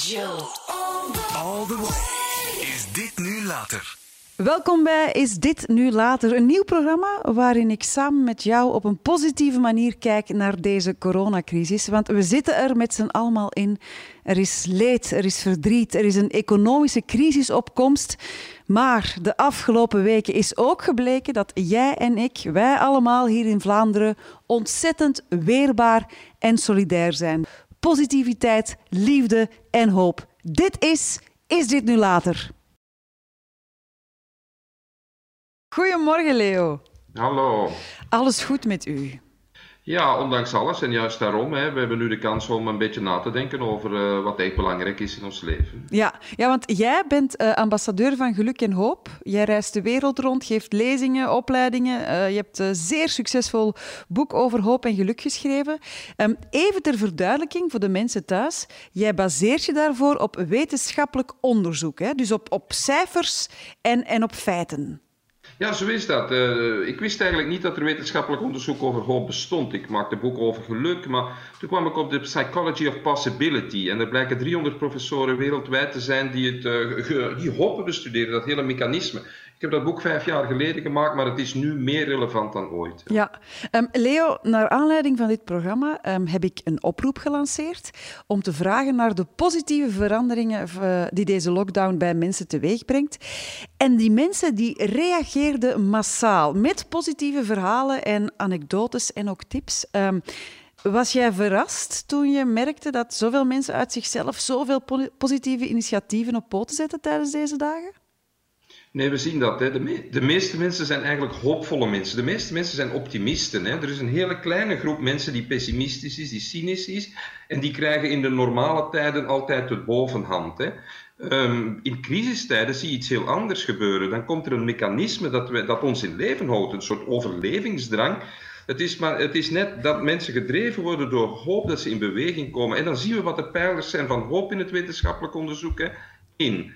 All the way. Is dit nu later? Welkom bij Is Dit Nu Later, een nieuw programma waarin ik samen met jou op een positieve manier kijk naar deze coronacrisis. Want we zitten er met z'n allemaal in. Er is leed, er is verdriet, er is een economische crisis op komst. Maar de afgelopen weken is ook gebleken dat jij en ik, wij allemaal hier in Vlaanderen, ontzettend weerbaar en solidair zijn. Positiviteit, liefde en hoop. Dit is Is Dit Nu Later? Goedemorgen, Leo. Hallo. Alles goed met u? Ja, ondanks alles en juist daarom. Hè, we hebben nu de kans om een beetje na te denken over uh, wat echt belangrijk is in ons leven. Ja, ja want jij bent uh, ambassadeur van Geluk en Hoop. Jij reist de wereld rond, geeft lezingen, opleidingen. Uh, je hebt een zeer succesvol boek over hoop en geluk geschreven. Um, even ter verduidelijking voor de mensen thuis. Jij baseert je daarvoor op wetenschappelijk onderzoek. Hè? Dus op, op cijfers en, en op feiten. Ja, zo is dat. Uh, ik wist eigenlijk niet dat er wetenschappelijk onderzoek over hoop bestond. Ik maakte boek over geluk, maar toen kwam ik op de Psychology of Possibility. En er blijken 300 professoren wereldwijd te zijn die, het, uh, die hoop bestuderen, dat hele mechanisme. Ik heb dat boek vijf jaar geleden gemaakt, maar het is nu meer relevant dan ooit. Ja, um, Leo, naar aanleiding van dit programma um, heb ik een oproep gelanceerd om te vragen naar de positieve veranderingen uh, die deze lockdown bij mensen teweeg brengt. En die mensen die reageerden massaal met positieve verhalen en anekdotes en ook tips. Um, was jij verrast toen je merkte dat zoveel mensen uit zichzelf zoveel positieve initiatieven op poten zetten tijdens deze dagen? Nee, we zien dat. Hè. De, de, meeste mensen zijn eigenlijk hoopvolle mensen. De meeste mensen zijn optimisten. Hè. Er is een hele kleine groep mensen die pessimistisch is, die cynisch is. En die krijgen in de normale tijden altijd de bovenhand. Hè. Um, in crisistijden zie je iets heel anders gebeuren. Dan komt er een mechanisme dat, dat ons in leven houdt, een soort overlevingsdrang. Het is, maar, het is net dat mensen gedreven worden door hoop dat ze in beweging komen. En dan zien we wat de pijlers zijn van hoop in het wetenschappelijk onderzoek. Hè. In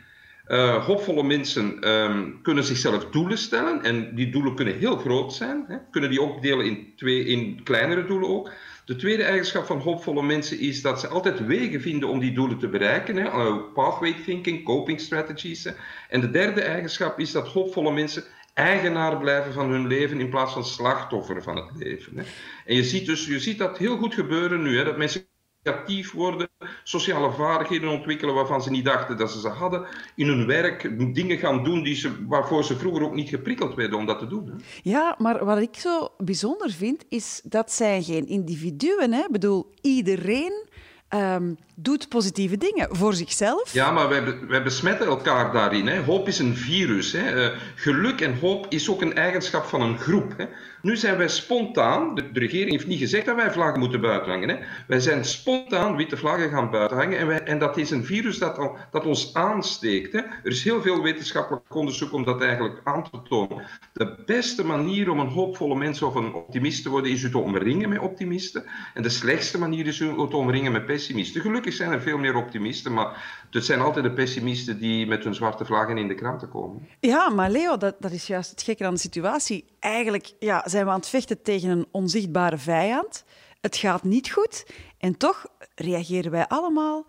uh, mensen um, kunnen zichzelf doelen stellen en die doelen kunnen heel groot zijn. Hè. Kunnen die ook delen in, twee, in kleinere doelen ook. De tweede eigenschap van hoopvolle mensen is dat ze altijd wegen vinden om die doelen te bereiken. Hè. Uh, pathway thinking, coping strategies. En de derde eigenschap is dat hoopvolle mensen eigenaar blijven van hun leven in plaats van slachtoffer van het leven. Hè. En je ziet, dus, je ziet dat heel goed gebeuren nu, hè, dat mensen creatief worden, sociale vaardigheden ontwikkelen waarvan ze niet dachten dat ze ze hadden, in hun werk dingen gaan doen die ze, waarvoor ze vroeger ook niet geprikkeld werden om dat te doen. Hè? Ja, maar wat ik zo bijzonder vind, is dat zij geen individuen. Hè? Ik bedoel, iedereen um, doet positieve dingen voor zichzelf. Ja, maar wij, wij besmetten elkaar daarin. Hè. Hoop is een virus. Hè. Uh, geluk en hoop is ook een eigenschap van een groep. Hè. Nu zijn wij spontaan, de, regering heeft niet gezegd dat wij vlaggen moeten buitenhangen. Hè. Wij zijn spontaan witte vlaggen gaan buitenhangen en, wij, en dat is een virus dat, dat ons aansteekt. Er is heel veel wetenschappelijk onderzoek om dat eigenlijk aan te tonen. De beste manier om een hoopvolle mens of een optimist te worden is u te omringen met optimisten. En de slechtste manier is u te omringen met pessimisten. Gelukkig zijn er veel meer optimisten, maar het zijn altijd de pessimisten die met hun zwarte vlaggen in de kranten komen. Ja, maar Leo, dat, dat is juist het gekke aan de situatie. Eigenlijk ja, zijn we aan het vechten tegen een onzichtbare vijand. Het gaat niet goed en toch reageren wij allemaal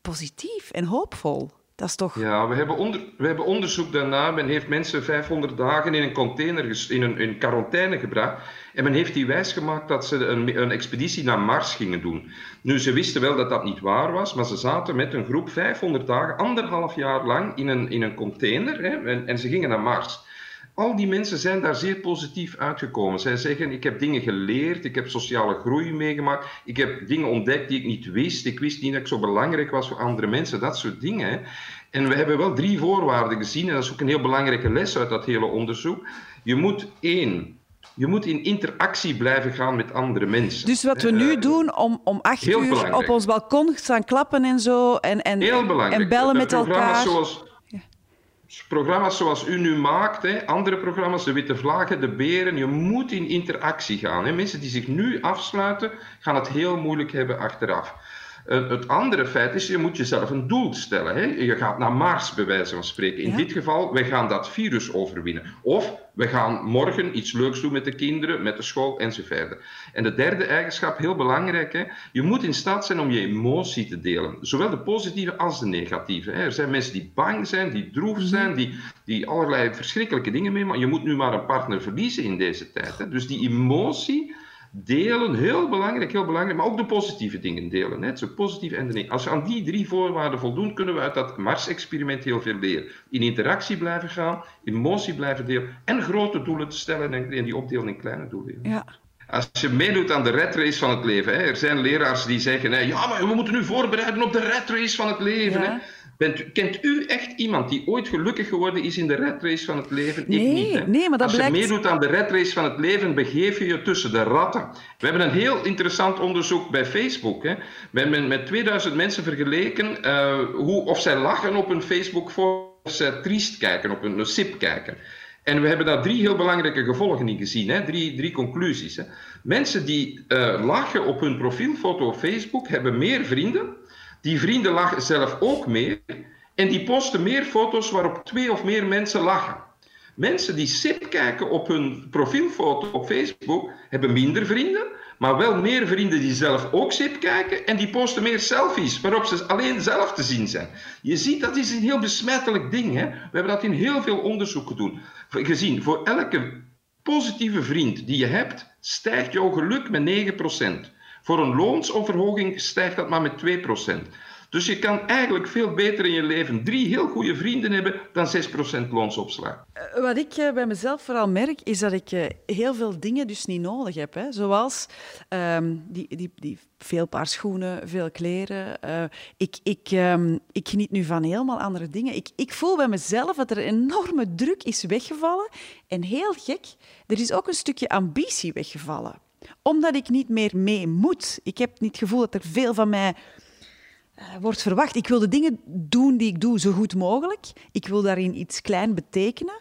positief en hoopvol. Dat is toch... Ja, we hebben, onder, we hebben onderzoek daarna. Men heeft mensen 500 dagen in een container, in een in quarantaine gebracht. En men heeft die wijsgemaakt dat ze een, een, expeditie naar Mars gingen doen. Nu, ze wisten wel dat dat niet waar was, maar ze zaten met een groep 500 dagen, anderhalf jaar lang, in een, in een container. Hè, en, en ze gingen naar Mars. Al die mensen zijn daar zeer positief uitgekomen. Zij zeggen: Ik heb dingen geleerd, ik heb sociale groei meegemaakt, ik heb dingen ontdekt die ik niet wist. Ik wist niet dat ik zo belangrijk was voor andere mensen, dat soort dingen. En we hebben wel drie voorwaarden gezien, en dat is ook een heel belangrijke les uit dat hele onderzoek. Je moet één. Je moet in interactie blijven gaan met andere mensen. Dus wat we nu doen om, om acht uur belangrijk. op ons balkon staan klappen en zo en, en, en bellen met elkaar. Zoals, programma's zoals u nu maakt, hè, andere programma's, de Witte Vlagen, de Beren, je moet in interactie gaan. Hè. Mensen die zich nu afsluiten, gaan het heel moeilijk hebben achteraf. Uh, het andere feit is, je moet jezelf een doel stellen. Hè? Je gaat naar Mars, bij wijze van spreken. In Ja. dit geval, wij gaan dat virus overwinnen. Of we gaan morgen iets leuks doen met de kinderen, met de school enzovoort. En de derde eigenschap, heel belangrijk, hè? je moet in staat zijn om je emotie te delen. Zowel de positieve als de negatieve. Hè? Er zijn mensen die bang zijn, die droef zijn, die, die allerlei verschrikkelijke dingen meemaken. Je moet nu maar een partner verliezen in deze tijd. Hè? Dus die emotie delen, heel belangrijk, heel belangrijk, maar ook de positieve dingen delen. Hè? Zo positief en de negatieve. Als we aan die drie voorwaarden voldoen, kunnen we uit dat Mars-experiment heel veel leren. In interactie blijven gaan, emotie blijven delen en grote doelen te stellen en en die opdelen in kleine doelen. Ja. Als je meedoet aan de red race van het leven, hè, er zijn leraars die zeggen, hè, ja, maar we moeten nu voorbereiden op de red race van het leven. Ja. Hè. Bent kent u echt iemand die ooit gelukkig geworden is in de red race van het leven? Nee, Ik niet. Hè. nee, maar dat Als blijkt- je meedoet aan de red race van het leven, begeef je je tussen de ratten. We hebben een heel interessant onderzoek bij Facebook. Hè. We hebben met 2000 mensen vergeleken eh, hoe, of zij lachen op een Facebook-foto of zij triest kijken, op een, een sip kijken. En we hebben daar drie heel belangrijke gevolgen in gezien, hè? Drie, drie conclusies. Hè? Mensen die eh, lachen op hun profielfoto op Facebook hebben meer vrienden. Die vrienden lachen zelf ook meer. En die posten meer foto's waarop twee of meer mensen lachen. Mensen die sip kijken op hun profielfoto op Facebook hebben minder vrienden, maar wel meer vrienden die zelf ook sip kijken en die posten meer selfies waarop ze alleen zelf te zien zijn. Je ziet dat is een heel besmettelijk ding. Hè? We hebben dat in heel veel onderzoeken doen, gezien. Voor elke positieve vriend die je hebt, stijgt jouw geluk met 9%. Voor een loonsoverhoging stijgt dat maar met 2%. Dus je kan eigenlijk veel beter in je leven drie heel goede vrienden hebben dan 6% loonsopslag. Wat ik eh, bij mezelf vooral merk, is dat ik eh, heel veel dingen dus niet nodig heb. Hè. Zoals ehm, die, die, die veel paar schoenen, veel kleren. Eh, ik, ik, ehm, ik geniet nu van helemaal andere dingen. Ik, ik voel bij mezelf dat er een enorme druk is weggevallen. En heel gek, er is ook een stukje ambitie weggevallen. Omdat ik niet meer mee moet. Ik heb niet het gevoel dat er veel van mij eh, wordt verwacht. Ik wil de dingen doen die ik doe zo goed mogelijk. Ik wil daarin iets klein betekenen.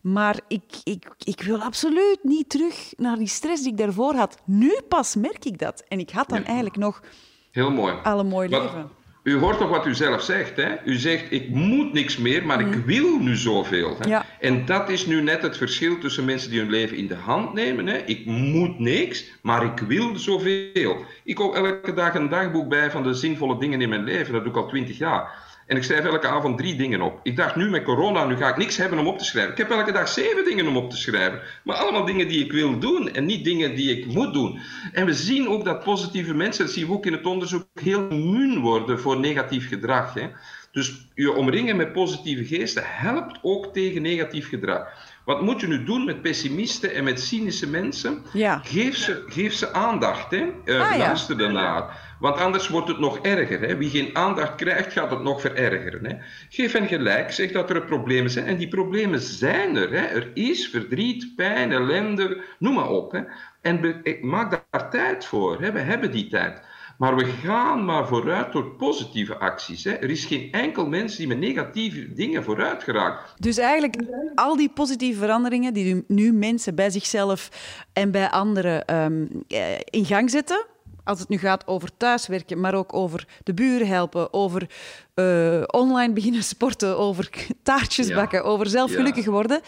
Maar ik, ik, ik wil absoluut niet terug naar die stress die ik daarvoor had. Nu pas merk ik dat. En ik had dan Ja. eigenlijk nog Heel mooi. al een mooi Wat- leven. U hoort toch wat u zelf zegt, hè? U zegt, ik moet niks meer, maar ik wil nu zoveel. Hè? Ja. En dat is nu net het verschil tussen mensen die hun leven in de hand nemen. Hè? Ik moet niks, maar ik wil zoveel. Ik hou elke dag een dagboek bij van de zinvolle dingen in mijn leven. Dat doe ik al twintig jaar. En ik schrijf elke avond drie dingen op. Ik dacht, nu met corona, nu ga ik niks hebben om op te schrijven. Ik heb elke dag zeven dingen om op te schrijven. Maar allemaal dingen die ik wil doen en niet dingen die ik moet doen. En we zien ook dat positieve mensen, dat zien we ook in het onderzoek, heel immuun worden voor negatief gedrag. Hè. Dus je omringen met positieve geesten helpt ook tegen negatief gedrag. Wat moet je nu doen met pessimisten en met cynische mensen? Ja. Geef ze, geef ze aandacht. Hè? Eh, Ah. Luister ernaar. Want anders wordt het nog erger. Hè? Wie geen aandacht krijgt, gaat het nog verergeren. Hè? Geef hen gelijk, zeg dat er problemen zijn. En die problemen zijn er. Hè? Er is verdriet, pijn, ellende, noem maar op. Hè? En ik maak daar tijd voor. Hè? We hebben die tijd. Maar we gaan maar vooruit door positieve acties. Hè? Er is geen enkel mens die met negatieve dingen vooruit geraakt. Dus eigenlijk al die positieve veranderingen die nu- nu mensen bij zichzelf en bij anderen ehm, eh, in gang zetten. Als het nu gaat over thuiswerken, maar ook over de buren helpen, over eh, online beginnen sporten, over taartjes Ja. bakken, over zelf Ja. gelukkig worden.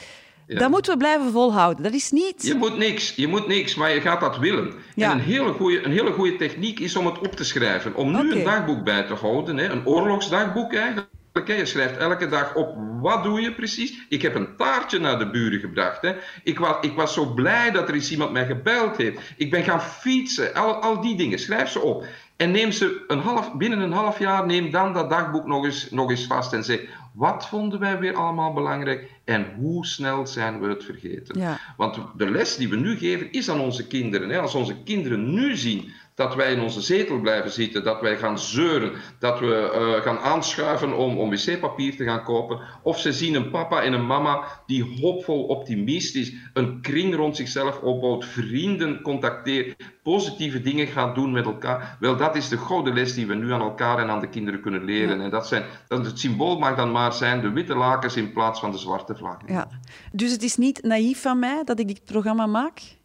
Ja. Dat moeten we blijven volhouden. Dat is niet. Je moet niks, je moet niks, maar je gaat dat willen. Ja. En een hele, goede, een hele goede techniek is om het op te schrijven. Om nu een dagboek bij te houden, hè, een oorlogsdagboek eigenlijk. Je schrijft elke dag op wat doe je precies. Ik heb een taartje naar de buren gebracht. Hè. Ik, was, ik was zo blij dat er eens iemand mij gebeld heeft. Ik ben gaan fietsen. Al, al die dingen, schrijf ze op. En neem ze een half, binnen een half jaar, neem dan dat dagboek nog eens, nog eens vast en zeg: wat vonden wij weer allemaal belangrijk en hoe snel zijn we het vergeten? Ja. Want de les die we nu geven is aan onze kinderen. Hè? Als onze kinderen nu zien dat wij in onze zetel blijven zitten, dat wij gaan zeuren, dat we eh, gaan aanschuiven om, om wc-papier te gaan kopen, of ze zien een papa en een mama die hoopvol optimistisch een kring rond zichzelf opbouwt, vrienden contacteert, positieve dingen gaat doen met elkaar. Wel, dat is de gouden les die we nu aan elkaar en aan de kinderen kunnen leren. En dat zijn, dat het symbool mag dan maar zijn de witte lakens in plaats van de zwarte vlaggen. Ja. Dus het is niet naïef van mij dat ik dit programma maak?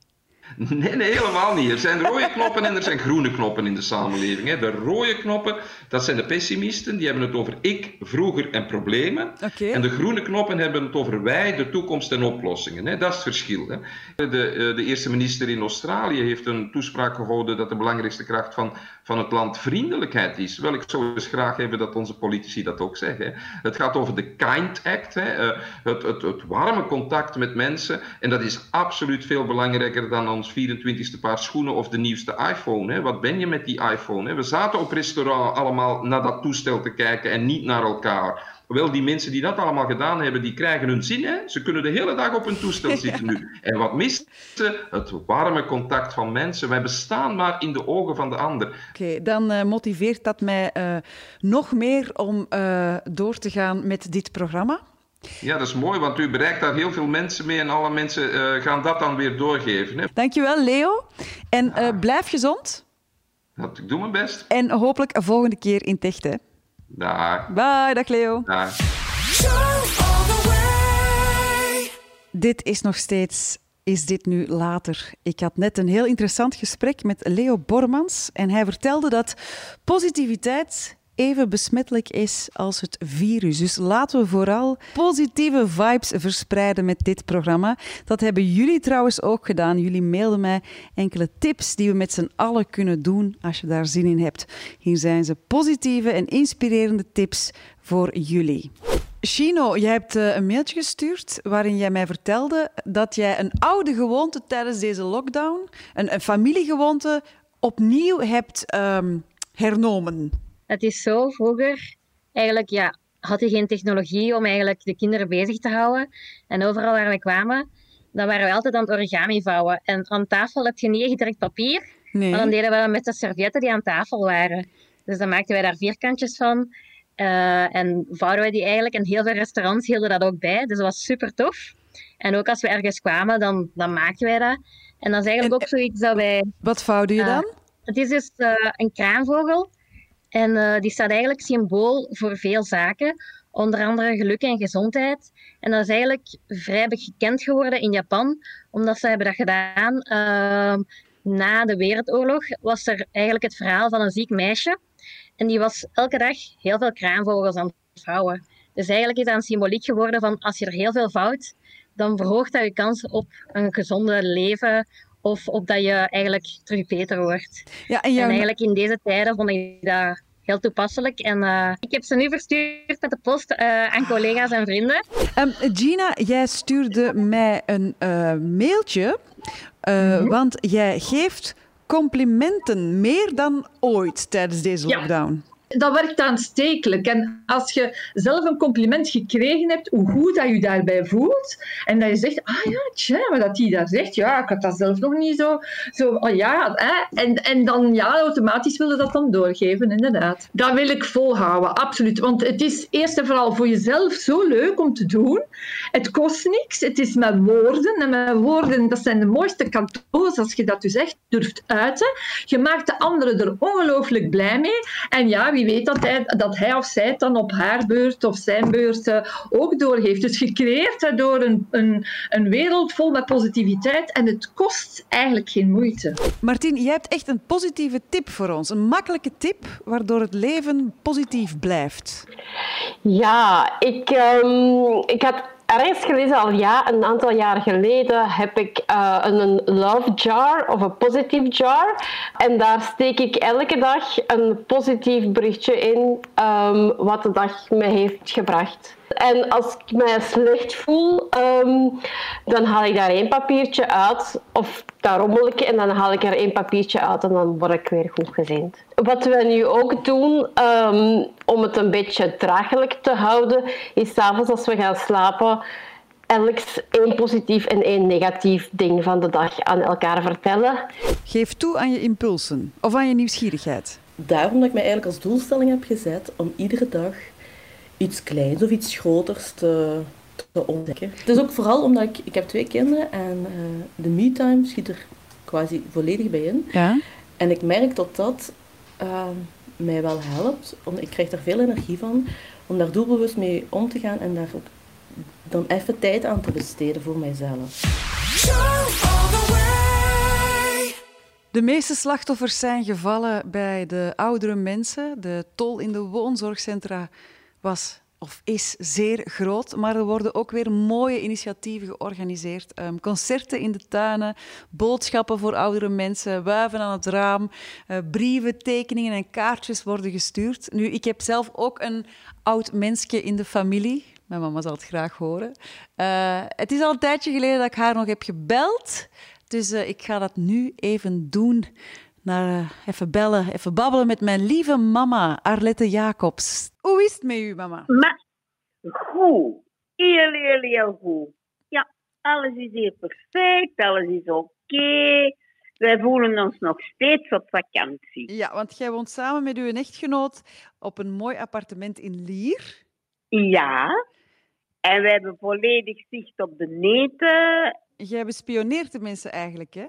Nee, nee, helemaal niet. Er zijn rode knoppen en er zijn groene knoppen in de samenleving. De rode knoppen, dat zijn de pessimisten, die hebben het over ik, vroeger en problemen. En de groene knoppen hebben het over wij, de toekomst en oplossingen. Dat is het verschil. De, eh, de eerste minister in Australië heeft een toespraak gehouden dat de belangrijkste kracht van, van het land vriendelijkheid is. Wel, ik zou eens graag hebben dat onze politici dat ook zeggen. Het gaat over de Kind Act, het, het, het warme contact met mensen. En dat is absoluut veel belangrijker dan ons 24ste paar schoenen of de nieuwste iPhone. Hè. Wat ben je met die iPhone? Hè? We zaten op restaurant allemaal naar dat toestel te kijken en niet naar elkaar. Wel, die mensen die dat allemaal gedaan hebben, die krijgen hun zin. Hè? Ze kunnen de hele dag op hun toestel zitten nu. En wat mist ze? Het warme contact van mensen. Wij bestaan maar in de ogen van de ander. Oké, dan uh, motiveert dat mij uh, nog meer om uh, door te gaan met dit programma. Ja, dat is mooi, want u bereikt daar heel veel mensen mee en alle mensen uh, gaan dat dan weer doorgeven. Hè? Dankjewel, Leo. En uh, blijf gezond. Dat, ik doe mijn best. En hopelijk een volgende keer in Techt, hè. Dag. Bye, dag Leo. Dag. Dit is nog steeds is dit nu later? Ik had net een heel interessant gesprek met Leo Bormans en hij vertelde dat positiviteit even besmettelijk is als het virus. Dus laten we vooral positieve vibes verspreiden met dit programma. Dat hebben jullie trouwens ook gedaan. Jullie mailden mij enkele tips die we met z'n allen kunnen doen als je daar zin in hebt. Hier zijn ze positieve en inspirerende tips voor jullie. Chino, jij hebt eh, een mailtje gestuurd waarin jij mij vertelde dat jij een oude gewoonte tijdens deze lockdown, een, familiegewoonte, opnieuw hebt um, hernomen. Het is zo, vroeger eigenlijk, ja, had je geen technologie om eigenlijk de kinderen bezig te houden. En overal waar we kwamen, dan waren we altijd aan het origami vouwen. En aan tafel heb je niet gedrukt papier, nee. maar dan deden we dat met de servietten die aan tafel waren. Dus dan maakten wij daar vierkantjes van. Uh, en vouwden wij die eigenlijk. En heel veel restaurants hielden dat ook bij. Dus dat was super tof. En ook als we ergens kwamen, dan, dan maakten wij dat. En dat is eigenlijk en, ook zoiets dat wij... Wat vouwde je dan? Uh, het is dus uh, een kraanvogel. En uh, die staat eigenlijk symbool voor veel zaken, onder andere geluk en gezondheid. En dat is eigenlijk vrij gekend geworden in Japan, omdat ze hebben dat gedaan. Uh, na de Wereldoorlog was er eigenlijk het verhaal van een ziek meisje. En die was elke dag heel veel kraanvogels aan het vouwen. Dus eigenlijk is dat een symboliek geworden van als je er heel veel vouwt, dan verhoogt dat je kans op een gezonde leven of op dat je eigenlijk terug beter wordt. Ja, en, en eigenlijk in deze tijden vond ik dat heel toepasselijk. En uh, ik heb ze nu verstuurd met de post uh, aan collega's en vrienden. Um, Gina, jij stuurde mij een uh, mailtje, mm -hmm. want jij geeft complimenten meer dan ooit tijdens deze lockdown. Ja. Dat werkt aanstekelijk. En als je zelf een compliment gekregen hebt, hoe goed dat je daarbij voelt, en dat je zegt, ah ja, tja, maar dat die dat zegt, ja, ik had dat zelf nog niet zo, zo oh ja, hè? En, en dan, ja, automatisch willen dat dan doorgeven, inderdaad. Dat wil ik volhouden, absoluut. Want het is eerst en vooral voor jezelf zo leuk om te doen. Het kost niks, het is met woorden. En met woorden, dat zijn de mooiste cadeaus als je dat dus echt durft uiten. Je maakt de anderen er ongelooflijk blij mee. En ja, wie weet dat hij, dat hij of zij het dan op haar beurt of zijn beurt uh, ook doorgeeft. Dus je creëert daardoor een, een, een wereld vol met positiviteit en het kost eigenlijk geen moeite. Martien, jij hebt echt een positieve tip voor ons. Een makkelijke tip waardoor het leven positief blijft. Ja, ik, um, ik had ergens gelezen al ja, een aantal jaar geleden heb ik uh, een love jar of een positive jar. En daar steek ik elke dag een positief berichtje in um, wat de dag me heeft gebracht. En als ik mij slecht voel, um, dan haal ik daar één papiertje uit. Of daar rommel ik en dan haal ik er één papiertje uit en dan word ik weer goed gezind. Wat we nu ook doen, um, om het een beetje draaglijk te houden, is s'avonds als we gaan slapen, elk één positief en één negatief ding van de dag aan elkaar vertellen. Geef toe aan je impulsen of aan je nieuwsgierigheid. Daarom dat ik mij eigenlijk als doelstelling heb gezet om iedere dag iets kleins of iets groters te, te ontdekken. Het is ook vooral omdat ik, ik heb twee kinderen en uh, de me-time schiet er quasi volledig bij in. Ja? En ik merk dat dat uh, mij wel helpt. Omdat ik krijg er veel energie van om daar doelbewust mee om te gaan en daar ook dan even tijd aan te besteden voor mijzelf. De meeste slachtoffers zijn gevallen bij de oudere mensen. De tol in de woonzorgcentra was of is zeer groot, maar er worden ook weer mooie initiatieven georganiseerd. Ehm, concerten in de tuinen, boodschappen voor oudere mensen, wuiven aan het raam, uh, brieven, tekeningen en kaartjes worden gestuurd. Nu, ik heb zelf ook een oud mensje in de familie. Mijn mama zal het graag horen. Uh, het is al een tijdje geleden dat ik haar nog heb gebeld. Dus uh, ik ga dat nu even doen. Naar, even bellen, even babbelen met mijn lieve mama, Arlette Jacobs. Hoe is het met u, mama? Maar goed. Heel, heel, heel goed. Ja, alles is hier perfect, alles is oké. Okay. Wij voelen ons nog steeds op vakantie. Ja, want jij woont samen met uw echtgenoot op een mooi appartement in Lier. Ja, en we hebben volledig zicht op de neten. Jij bespioneert de mensen eigenlijk, hè?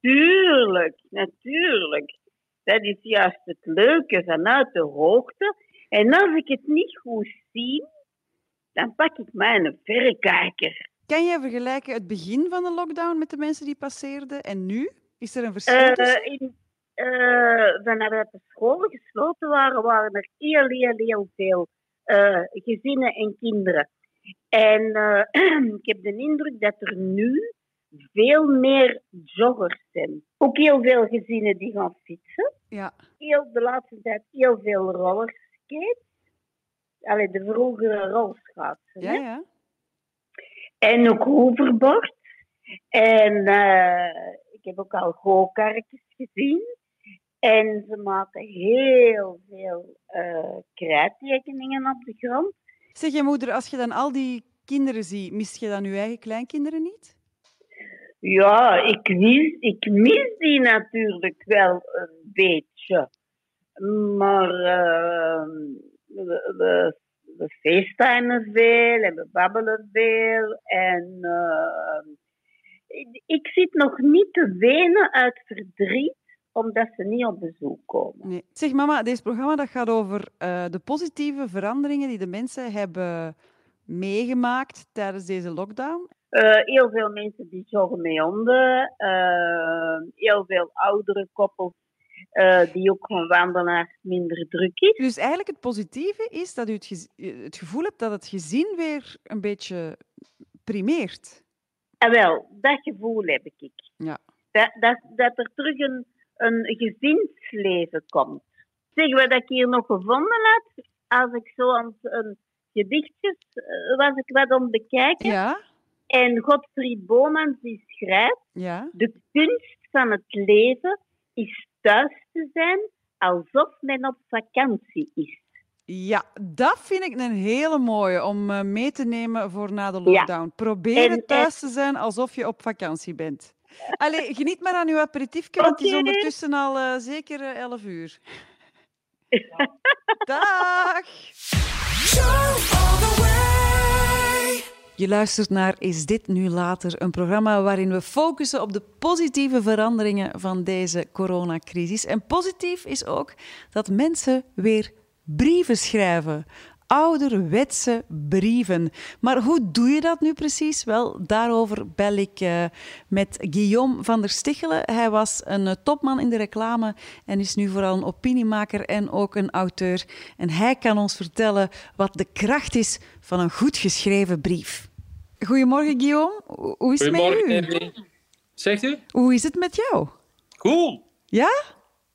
Tuurlijk, natuurlijk. Dat is juist het leuke vanuit de hoogte. En als ik het niet goed zie, dan pak ik mijn verrekijker. Kan jij vergelijken het begin van de lockdown met de mensen die passeerden en nu? Is er een verschil tussen? Uh, in, uh, wanneer de scholen gesloten waren, waren er heel, heel, heel veel uh, gezinnen en kinderen. En ik heb de indruk dat er nu veel meer joggers zijn. Ook heel veel gezinnen die gaan fietsen. Ja. Heel, de laatste tijd heel veel rollerskates. Allee, de vroegere rolschaatsen. Ja, ja. En ook hoverboard. En uh, ik heb ook al go-karretjes gezien. En ze maken heel veel uh, krijttekeningen op de grond. Zeg je moeder, als je dan al die kinderen ziet, mist je dan je eigen kleinkinderen niet? Ja, ik mis, ik mis die natuurlijk wel een beetje. Maar uh, we, we, we facetimen veel en we babbelen veel. En uh, ik zit nog niet te wenen uit verdriet omdat ze niet op bezoek komen. Nee. Zeg mama, deze programma dat gaat over uh, de positieve veranderingen die de mensen hebben meegemaakt tijdens deze lockdown. Uh, heel veel mensen die joggen met honden. Uh, heel veel oudere koppels uh, die ook gewoon het minder druk is. Dus eigenlijk het positieve is dat u het, gez het gevoel hebt dat het gezin weer een beetje primeert. En wel, dat gevoel heb ik. Ja. Dat, dat, dat er terug een, een gezinsleven komt. Zeg, wat ik hier nog gevonden had, als ik zo aan een gedichtjes was ik wat om te kijken. Ja. En Godfried Bomans die schrijft: ja. De kunst van het leven is thuis te zijn alsof men op vakantie is. Ja, dat vind ik een hele mooie om mee te nemen voor na de lockdown. Ja. Proberen en, thuis te zijn alsof je op vakantie bent. Allee, geniet maar aan uw aperitiefje, want het is ondertussen al uh, zeker 11 uur. Dag! Je luistert naar Is dit nu later? Een programma waarin we focussen op de positieve veranderingen van deze coronacrisis. En positief is ook dat mensen weer brieven schrijven. Ouderwetse brieven. Maar hoe doe je dat nu precies? Wel, daarover bel ik uh, met Guillaume van der Stichelen. Hij was een uh, topman in de reclame en is nu vooral een opiniemaker en ook een auteur. En hij kan ons vertellen wat de kracht is van een goed geschreven brief. Goedemorgen, Guillaume. Hoe is het met u? Zegt u? Hoe is het met jou? Goed. Ja?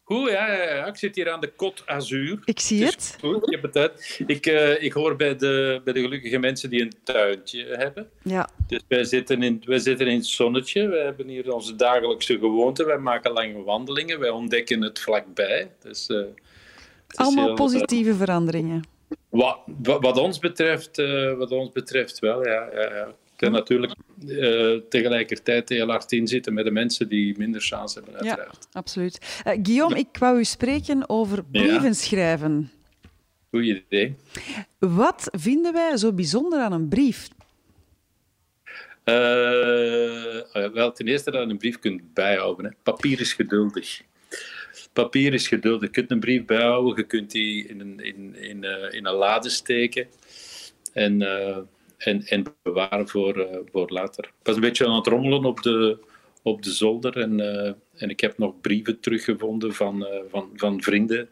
Goed, ja, ja. Ik zit hier aan de Côte Azur. Ik zie het. Goed, ik heb het uit. Ik, uh, ik hoor bij de, bij de gelukkige mensen die een tuintje hebben. Ja. Dus wij zitten, in, wij zitten in het zonnetje. Wij hebben hier onze dagelijkse gewoonten. Wij maken lange wandelingen. Wij ontdekken het vlakbij. Dus, uh, Allemaal heel, positieve veranderingen. Wat, wat, ons betreft, wat ons betreft wel, ja. ja, ja. En natuurlijk uh, tegelijkertijd heel hard inzitten met de mensen die minder chance hebben, uiteraard. Ja, absoluut. Uh, Guillaume, ik wou u spreken over brieven schrijven. Goeie idee. Wat vinden wij zo bijzonder aan een brief? Uh, wel, ten eerste dat je een brief kunt bijhouden. Hè. Papier is geduldig. Papier is geduldig. Je kunt een brief bijhouden, je kunt die in een, in, in, in een lade steken. En en, en bewaren voor, uh, voor later. Ik was een beetje aan het rommelen op de, op de zolder en En ik heb nog brieven teruggevonden van, eh, van, van vrienden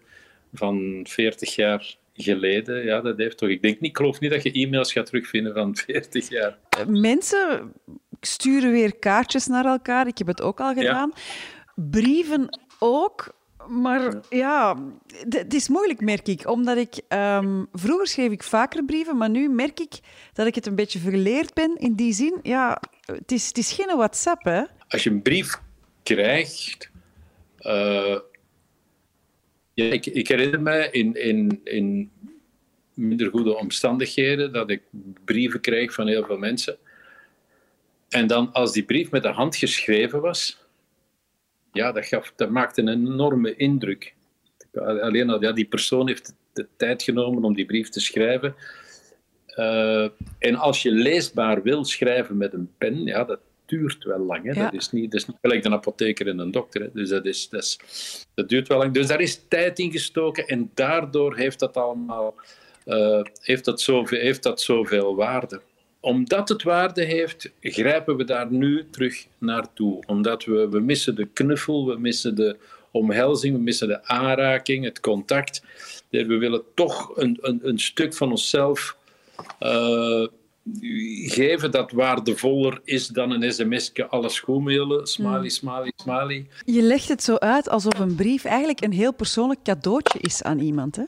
van 40 jaar geleden. Ja, dat heeft toch. Ik denk niet, ik geloof niet dat je e-mails gaat terugvinden van 40 jaar. Mensen sturen weer kaartjes naar elkaar. Ik heb het ook al gedaan. Brieven ook. Maar ja, het is moeilijk, merk ik. Omdat ik... ehm, vroeger schreef ik vaker brieven, maar nu merk ik dat ik het een beetje verleerd ben. In die zin, ja, het is, het is geen WhatsApp, hè. Als je een brief krijgt. eh, ja, ik, ik herinner me in, in, in minder goede omstandigheden dat ik brieven kreeg van heel veel mensen. En dan als die brief met de hand geschreven was, ja, dat, gaf, dat maakte een enorme indruk. Alleen al, ja, die persoon heeft de tijd genomen om die brief te schrijven. Eh, en als je leesbaar wil schrijven met een pen, ja, dat duurt wel lang. Hè. Ja. Dat, is niet, dat is niet gelijk een apotheker en een dokter. Hè. Dus dat, is, dat, is, dat duurt wel lang. Dus daar is tijd in gestoken en daardoor heeft dat allemaal eh, heeft dat zoveel, heeft dat zoveel waarde. Omdat het waarde heeft, grijpen we daar nu terug naartoe. Omdat we, we missen de knuffel, we missen de omhelzing, we missen de aanraking, het contact. We willen toch een, een, een stuk van onszelf eh, geven dat waardevoller is dan een sms'je, alles goed mailen, smiley, smiley, smiley. Je legt het zo uit alsof een brief eigenlijk een heel persoonlijk cadeautje is aan iemand, hè.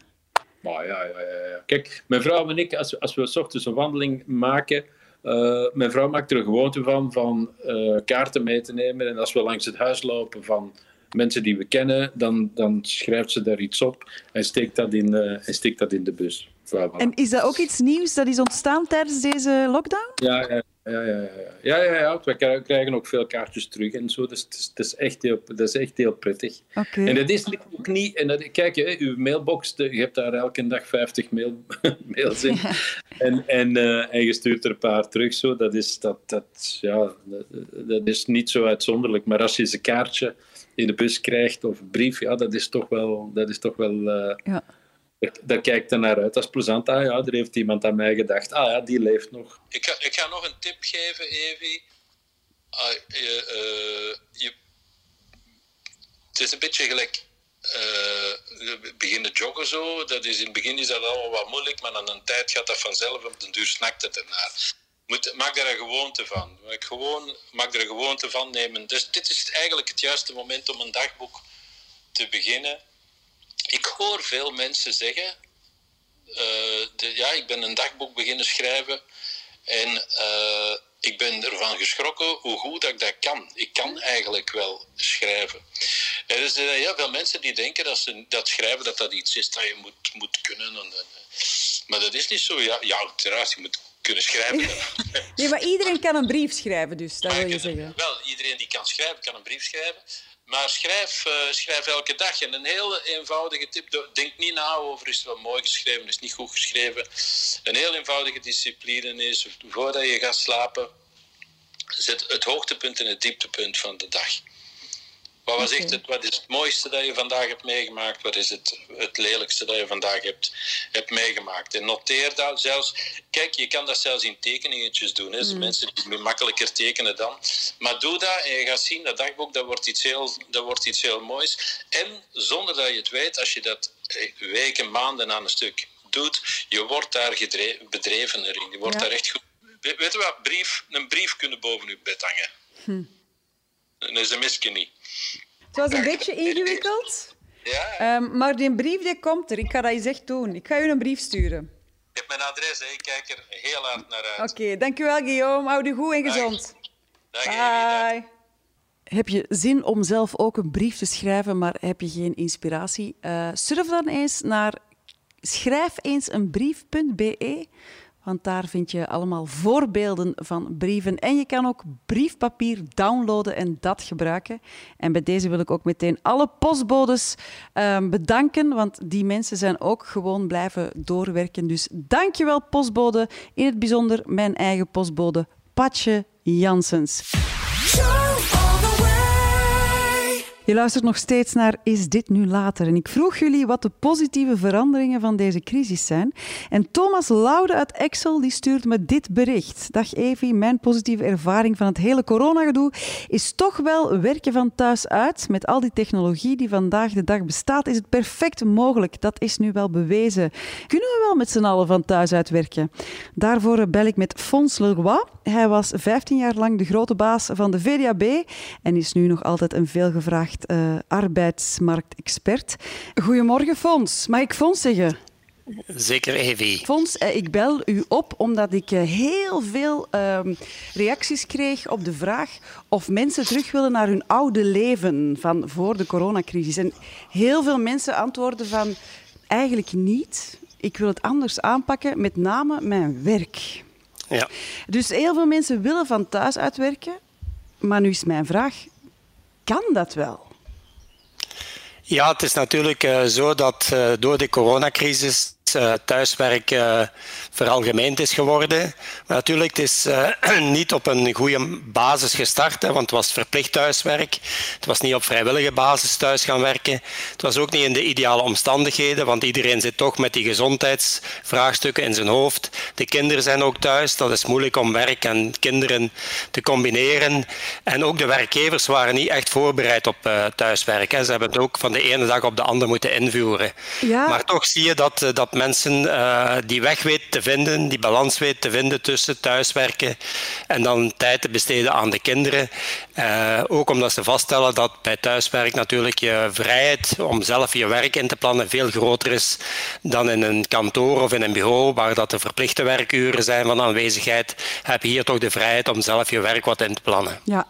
Maar ja, ja, ja. Kijk, mijn vrouw en ik, als, als we s ochtends een wandeling maken, eh, mijn vrouw maakt er een gewoonte van, van eh, kaarten mee te nemen. En als we langs het huis lopen van mensen die we kennen, dan, dan schrijft ze daar iets op en steekt dat in, eh, en steekt dat in de bus. Voilà. En is dat ook iets nieuws dat is ontstaan tijdens deze lockdown? Ja, ja, ja, ja, ja. ja, ja. We kri- krijgen ook veel kaartjes terug en zo. Dus het is, het is, echt, heel, dat is echt heel prettig. En dat is ook niet... En dat, kijk, hè, uw mailbox, je hebt daar elke dag 50 mail, mails in. En, en, eh, en je stuurt er een paar terug. Zo. Dat, is, dat, dat, ja, dat, dat is niet zo uitzonderlijk. Maar als je eens een kaartje in de bus krijgt of een brief, ja, dat is toch wel... Dat is toch wel eh, Ja. Daar, kijkt er naar uit. Dat is plezant. Ah ja, er heeft iemand aan mij gedacht. Ah ja, die leeft nog. Ik ga, ik nog een tip geven, Evi. Ah, eh, je, het is een beetje gelijk eh, beginnen joggen zo. Dat is, in het begin is dat allemaal wat moeilijk, maar aan een tijd gaat dat vanzelf. Op den duur snakt het ernaar. Moet, maak daar een gewoonte van. Maak, gewoon, maak er een gewoonte van nemen. Dus dit is eigenlijk het juiste moment om een dagboek te beginnen. Ik hoor veel mensen zeggen: eh, de- ja, ik ben een dagboek beginnen schrijven en eh, ik ben ervan geschrokken hoe goed dat ik dat kan. Ik kan eigenlijk wel schrijven. Er eh, heel veel mensen die denken dat, ze, dat schrijven dat dat iets is dat je moet, moet kunnen. En, maar dat is niet zo. Ja, ja uiteraard, je moet kunnen schrijven. Nee, maar iedereen kan een brief schrijven, dus dat wil je zeggen. Wel, iedereen die kan schrijven, kan een brief schrijven. Maar schrijf, eh, schrijf elke dag. En een heel eenvoudige tip, denk niet na over is het wel mooi geschreven, is het niet goed geschreven. Een heel eenvoudige discipline is, voordat je gaat slapen, zet het hoogtepunt en het dieptepunt van de dag. Wat, was echt het, wat is het mooiste dat je vandaag hebt meegemaakt? Wat is het, het lelijkste dat je vandaag hebt, hebt meegemaakt? En noteer dat zelfs. Kijk, je kan dat zelfs in tekeningetjes doen. Hè. Zijn mensen die makkelijker tekenen dan. Maar doe dat en je gaat zien, dat dagboek dat wordt, iets heel, dat wordt iets heel moois. En zonder dat je het weet, als je dat eh, weken, maanden aan een stuk doet, je wordt daar bedreven erin. Je wordt Ja. daar echt goed. We- Weet je wat? Brief, een brief kunnen boven je bed hangen. Een sms'je niet. Het was een beetje ingewikkeld, Ja, ehm, maar die brief die komt er. Ik ga dat eens echt doen. Ik ga u een brief sturen. Je hebt mijn adres, hè. ik kijk er heel hard naar uit. Oké, dankjewel Guillaume. Houd u goed en gezond. Dag, Evi, dag. Bye. Heb je zin om zelf ook een brief te schrijven, maar heb je geen inspiratie? Eh, surf dan eens naar schrijfeenseenbrief.be, want daar vind je allemaal voorbeelden van brieven. En je kan ook briefpapier downloaden en dat gebruiken. En bij deze wil ik ook meteen alle postbodes ehm, bedanken, want die mensen zijn ook gewoon blijven doorwerken. Dus dankjewel postbode, in het bijzonder mijn eigen postbode Patje Janssens. Je luistert nog steeds naar Is dit nu later? En ik vroeg jullie wat de positieve veranderingen van deze crisis zijn. En Thomas Laude uit Excel die stuurt me dit bericht. Dag Evi, mijn positieve ervaring van het hele coronagedoe is toch wel werken van thuis uit. Met al die technologie die vandaag de dag bestaat, is het perfect mogelijk. Dat is nu wel bewezen. Kunnen we wel met z'n allen van thuis uit werken? Daarvoor bel ik met Fons Leroy. Hij was 15 jaar lang de grote baas van de VDAB en is nu nog altijd een veelgevraagd uh, arbeidsmarktexpert. Goedemorgen, Fons. Mag ik Fons zeggen? Zeker, Evie. Fons, eh, ik bel u op omdat ik eh, heel veel ehm, reacties kreeg op de vraag of mensen terug willen naar hun oude leven van voor de coronacrisis. En heel veel mensen antwoorden van eigenlijk niet. Ik wil het anders aanpakken, met name mijn werk. Ja. Dus heel veel mensen willen van thuis uitwerken. Maar nu is mijn vraag, kan dat wel? Ja, het is natuurlijk uh, zo dat uh, door de coronacrisis uh, thuiswerk uh, veralgemeend is geworden. Maar natuurlijk, het is uh, niet op een goede basis gestart, hè, want het was verplicht thuiswerk. Het was niet op vrijwillige basis thuis gaan werken. Het was ook niet in de ideale omstandigheden, want iedereen zit toch met die gezondheidsvraagstukken in zijn hoofd. De kinderen zijn ook thuis, dat is moeilijk om werk en kinderen te combineren. En ook de werkgevers waren niet echt voorbereid op thuiswerk. Hè. Ze hebben het ook van de ene dag op de andere moeten invoeren. Ja. Maar toch zie je dat, dat mensen uh, die weg weten te vinden, die balans weten te vinden tussen thuiswerken en dan tijd te besteden aan de kinderen. Uh, ook omdat ze vaststellen dat bij thuiswerk natuurlijk je vrijheid om zelf je werk in te plannen veel groter is dan in een kantoor of in een bureau waar dat de verplichte werkuren zijn van aanwezigheid. Heb je hier toch de vrijheid om zelf je werk wat in te plannen. Ja,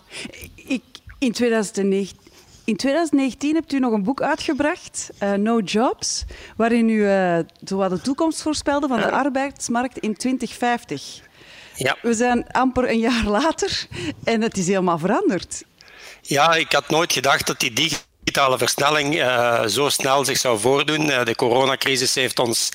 ik, in 2019 in 2019 hebt u nog een boek uitgebracht, uh, No Jobs, waarin u uh, de toekomst voorspelde van de arbeidsmarkt in 2050. Ja. We zijn amper een jaar later en het is helemaal veranderd. Ja, ik had nooit gedacht dat die digitale versnelling uh, zo snel zich zou voordoen. Uh, de coronacrisis heeft ons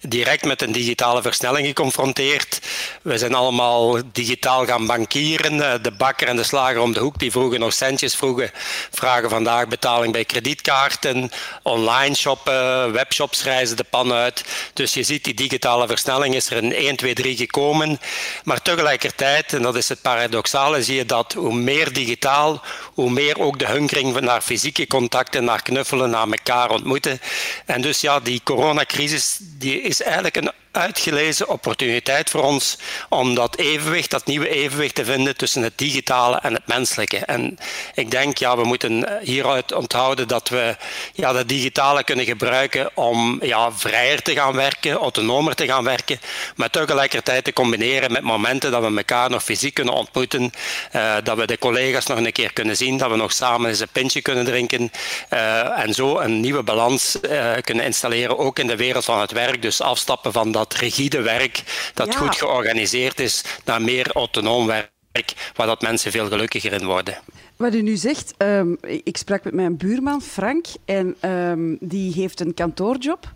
direct met een digitale versnelling geconfronteerd. We zijn allemaal digitaal gaan bankieren. Uh, de bakker en de slager om de hoek die vroegen nog centjes vroegen, vragen vandaag betaling bij kredietkaarten, online shoppen, webshops reizen de pan uit. Dus je ziet die digitale versnelling is er in 1, 2, 3 gekomen. Maar tegelijkertijd, en dat is het paradoxale, zie je dat hoe meer digitaal, hoe meer ook de hunkering naar fysieke contacten, naar knuffelen, naar elkaar ontmoeten. En dus ja, die coronacrisis die is eigenlijk een uitgelezen opportuniteit voor ons om dat evenwicht, dat nieuwe evenwicht te vinden tussen het digitale en het menselijke. En ik denk, ja, we moeten hieruit onthouden dat we ja, dat digitale kunnen gebruiken om ja, vrijer te gaan werken, autonomer te gaan werken, maar tegelijkertijd te combineren met momenten dat we elkaar nog fysiek kunnen ontmoeten, uh, dat we de collega's nog een keer kunnen zien, dat we nog samen eens een pintje kunnen drinken uh, en zo een nieuwe balans uh, kunnen installeren, ook in de wereld van het werk. Dus afstappen van dat dat rigide werk dat Ja. goed georganiseerd is naar meer autonoom werk, waar dat mensen veel gelukkiger in worden. Wat u nu zegt, ehm, ik sprak met mijn buurman Frank en ehm, die heeft een kantoorjob.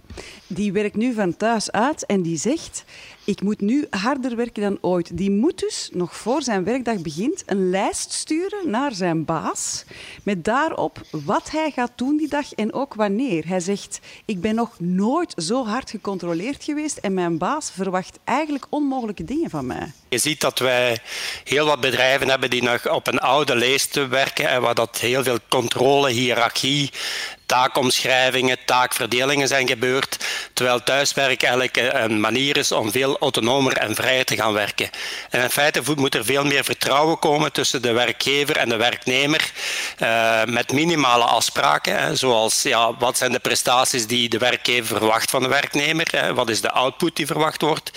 Die werkt nu van thuis uit en die zegt, ik moet nu harder werken dan ooit. Die moet dus nog voor zijn werkdag begint een lijst sturen naar zijn baas met daarop wat hij gaat doen die dag en ook wanneer. Hij zegt, ik ben nog nooit zo hard gecontroleerd geweest en mijn baas verwacht eigenlijk onmogelijke dingen van mij. Je ziet dat wij heel wat bedrijven hebben die nog op een oude lijst werken en waar dat heel veel controle, hiërarchie, taakomschrijvingen, taakverdelingen zijn gebeurd, terwijl thuiswerk eigenlijk een manier is om veel autonomer en vrijer te gaan werken. En in feite moet er veel meer vertrouwen komen tussen de werkgever en de werknemer, uh, met minimale afspraken, hè, zoals ja, wat zijn de prestaties die de werkgever verwacht van de werknemer, hè, wat is de output die verwacht wordt,